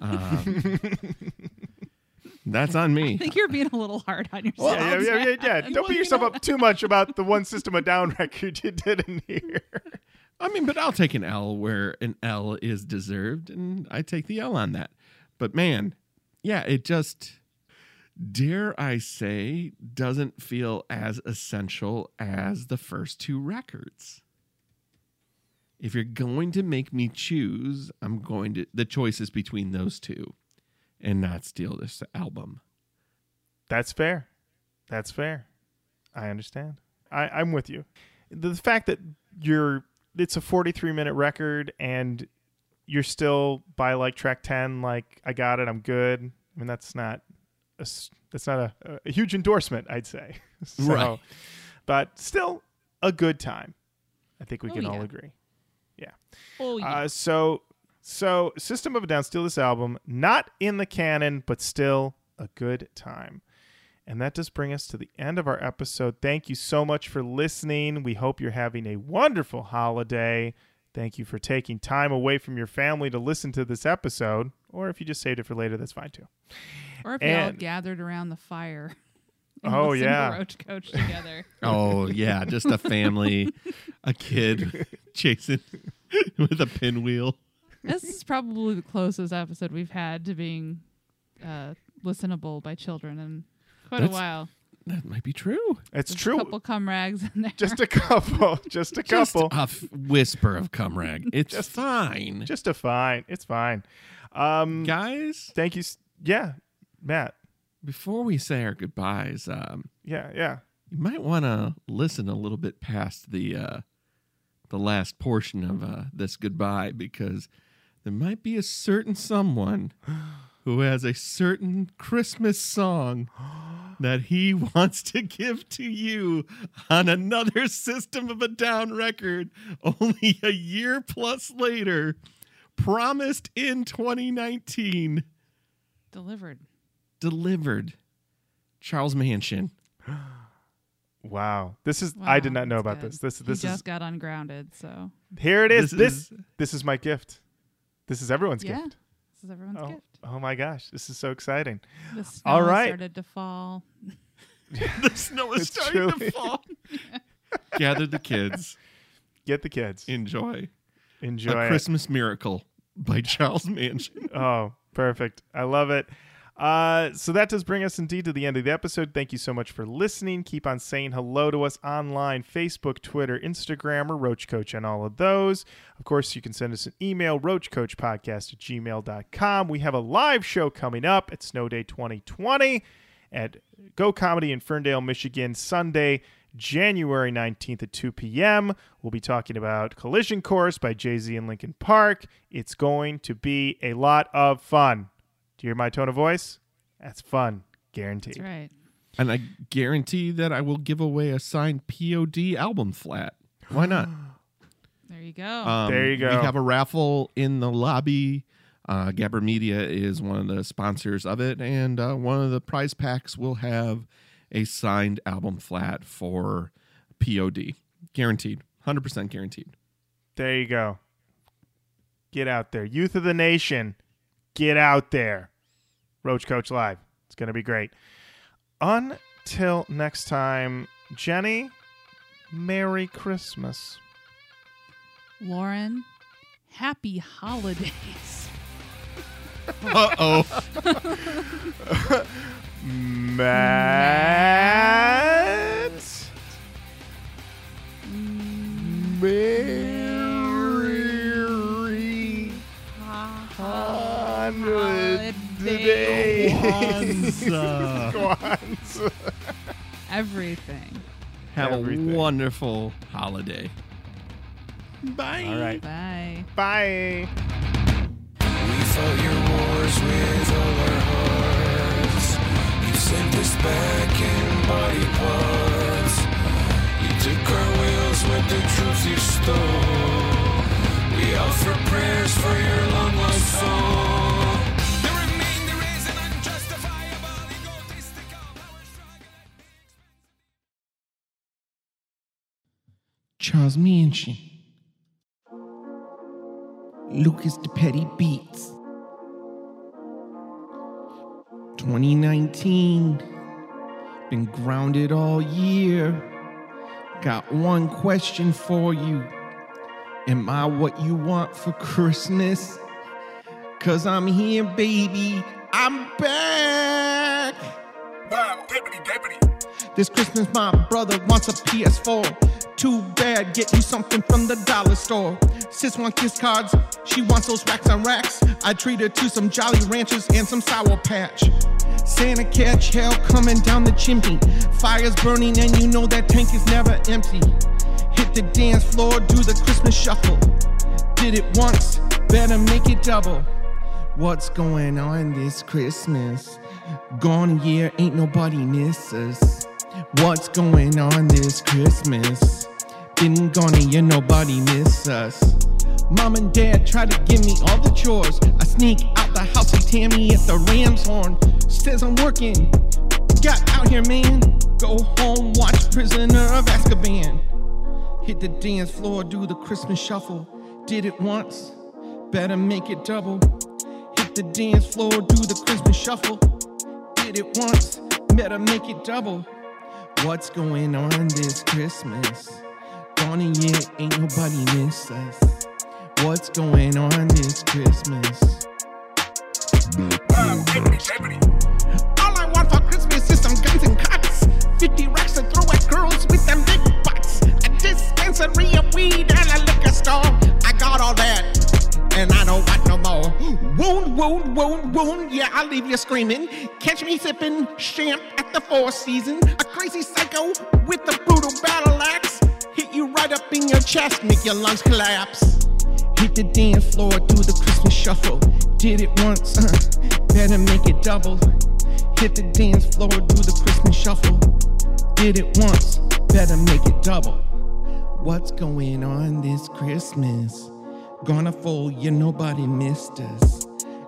Um, that's on me. I think you're being a little hard on yourself. yeah, yeah, yeah, yeah, yeah. Don't Well, beat you yourself know- up too much about the one System of Down record you did in here. I mean, but I'll take an L where an L is deserved, and I take the L on that. But man, yeah, it just, dare I say, doesn't feel as essential as the first two records. If you're going to make me choose, I'm going to, the choice is between those two and not steal this album. That's fair. That's fair. I understand. I, I'm with you. The fact that you're it's a 43 minute record and you're still by like track 10 like I got it, I'm good. I mean that's not a, s- that's not a, a huge endorsement, I'd say. so, Right. But still a good time. I think we Oh, can all agree. Yeah. Oh, yeah. Uh, so so System of a Down, Steal This Album, not in the canon, but still a good time. And that does bring us to the end of our episode. Thank you so much for listening. We hope you're having a wonderful holiday. Thank you for taking time away from your family to listen to this episode. Or if you just saved it for later, that's fine too. or if you all gathered around the fire. and Oh, listened to yeah. Roach Koach together. Oh, yeah, just a family, a kid chasing with a pinwheel. this is probably the closest episode we've had to being uh, listenable by children in quite That's a while. That might be true. It's There's true. A couple cum rags in there. Just a couple. Just a Just couple. a f- whisper of cum rag. It's Just- fine. Just a fine. It's fine. Um, Guys, thank you. s- Yeah, Matt. before we say our goodbyes, um, Yeah, yeah. you might want to listen a little bit past the uh, the last portion of uh, this goodbye because there might be a certain someone who has a certain Christmas song that he wants to give to you on another System of a Down record only a year plus later, promised in 2019, Delivered. delivered. Charles Manson. Wow. This is I did not know about good. this. This He this just is got ungrounded, so here it is. This This is- this is my gift. This is everyone's yeah. gift. This is everyone's Oh, gift. Oh my gosh, this is so exciting. The snow all has right. started to fall. the snow is It's starting truly- to fall. Gather the kids. Get the kids. Enjoy. Enjoy a it. Christmas Miracle by Charles Manson. Oh, perfect. I love it. Uh, so that does bring us indeed to the end of the episode. Thank you so much for listening. Keep on saying hello to us online Facebook, Twitter, Instagram, or Roach Koach and all of those. Of course, you can send us an email, roachkoachpodcast at gmail.com. We have a live show coming up at Snow Day 2020 at Go Comedy in Ferndale, Michigan, Sunday, January 19th at 2 p.m. We'll be talking about Collision Course by Jay Z and Linkin Park. It's going to be a lot of fun. Do you hear my tone of voice? That's fun, guaranteed. That's right. And I guarantee that I will give away a signed POD album flat. Why not? There you go. Um, There you go. We have a raffle in the lobby. Uh, Gabber Media is one of the sponsors of it, and uh, one of the prize packs will have a signed album flat for POD, guaranteed, hundred percent guaranteed. There you go. Get out there. Youth of the nation, get out there. Roach Koach Live. It's going to be great. Until next time, Jenny, Merry Christmas. Lauren, happy holidays. Uh oh. Matt. Merry holidays. Kwanzaa. Everything. Have Everything. a wonderful holiday. Bye. All right. Bye. Bye. We fought your wars with all our hearts. You sent us back in body parts. You took our wills with the truth you stole. We offer prayers for your long lost soul. Charles Manson. Lucas the Petty Beats. 2019. Been grounded all year. Got one question for you. Am I what you want for Christmas? Cause I'm here, baby. I'm back. This Christmas, my brother wants a PS4. Too bad, get you something from the dollar store. Sis want kiss cards, she wants those racks on racks. I treat her to some Jolly Ranchers and some Sour Patch. Santa catch hell coming down the chimney. Fire's burning and you know that tank is never empty. Hit the dance floor, do the Christmas shuffle. Did it once, better make it double. What's going on this Christmas? Gone year, ain't nobody miss us. What's going on this Christmas? Been gone a year, nobody miss us. Mom and dad try to give me all the chores. I sneak out the house, see Tammy at the Ram's horn. Says I'm working. Got out here, man. Go home, watch Prisoner of Azkaban. Hit the dance floor, do the Christmas shuffle. Did it once, better make it double. Hit the dance floor, do the Christmas shuffle. Did it once, better make it double. What's going on this Christmas? Gone a year, ain't nobody miss us. What's going on this Christmas? All I want for Christmas is some guns and cots. 50 racks to throw at girls with them big butts. A dispensary of weed and a liquor store. I got all that, and I don't want no more. Wound, wound, wound, wound. Yeah, I'll leave you screaming. Catch me sipping champ at the Four Season. A crazy psycho with a brutal battle axe. Hit you right up in your chest, make your lungs collapse. Hit the dance floor, do the Christmas shuffle. Did it once, uh, better make it double. Hit the dance floor, do the Christmas shuffle. Did it once, better make it double. What's going on this Christmas? Gonna fool yeah, nobody missed us.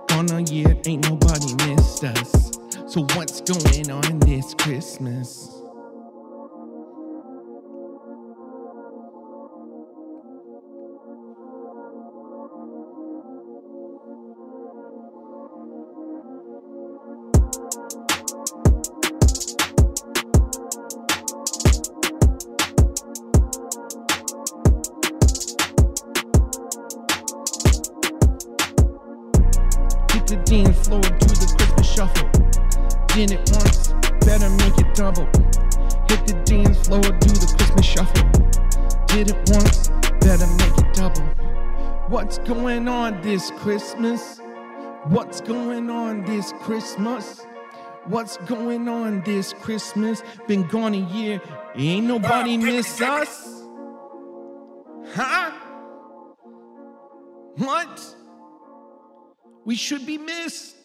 Gonna year, ain't nobody missed us. So what's going on this Christmas? or do the Christmas shuffle. Did it once, better make it double. What's going on this Christmas? What's going on this Christmas? What's going on this Christmas? Been gone a year, ain't nobody uh, miss us? Huh? What? We should be missed.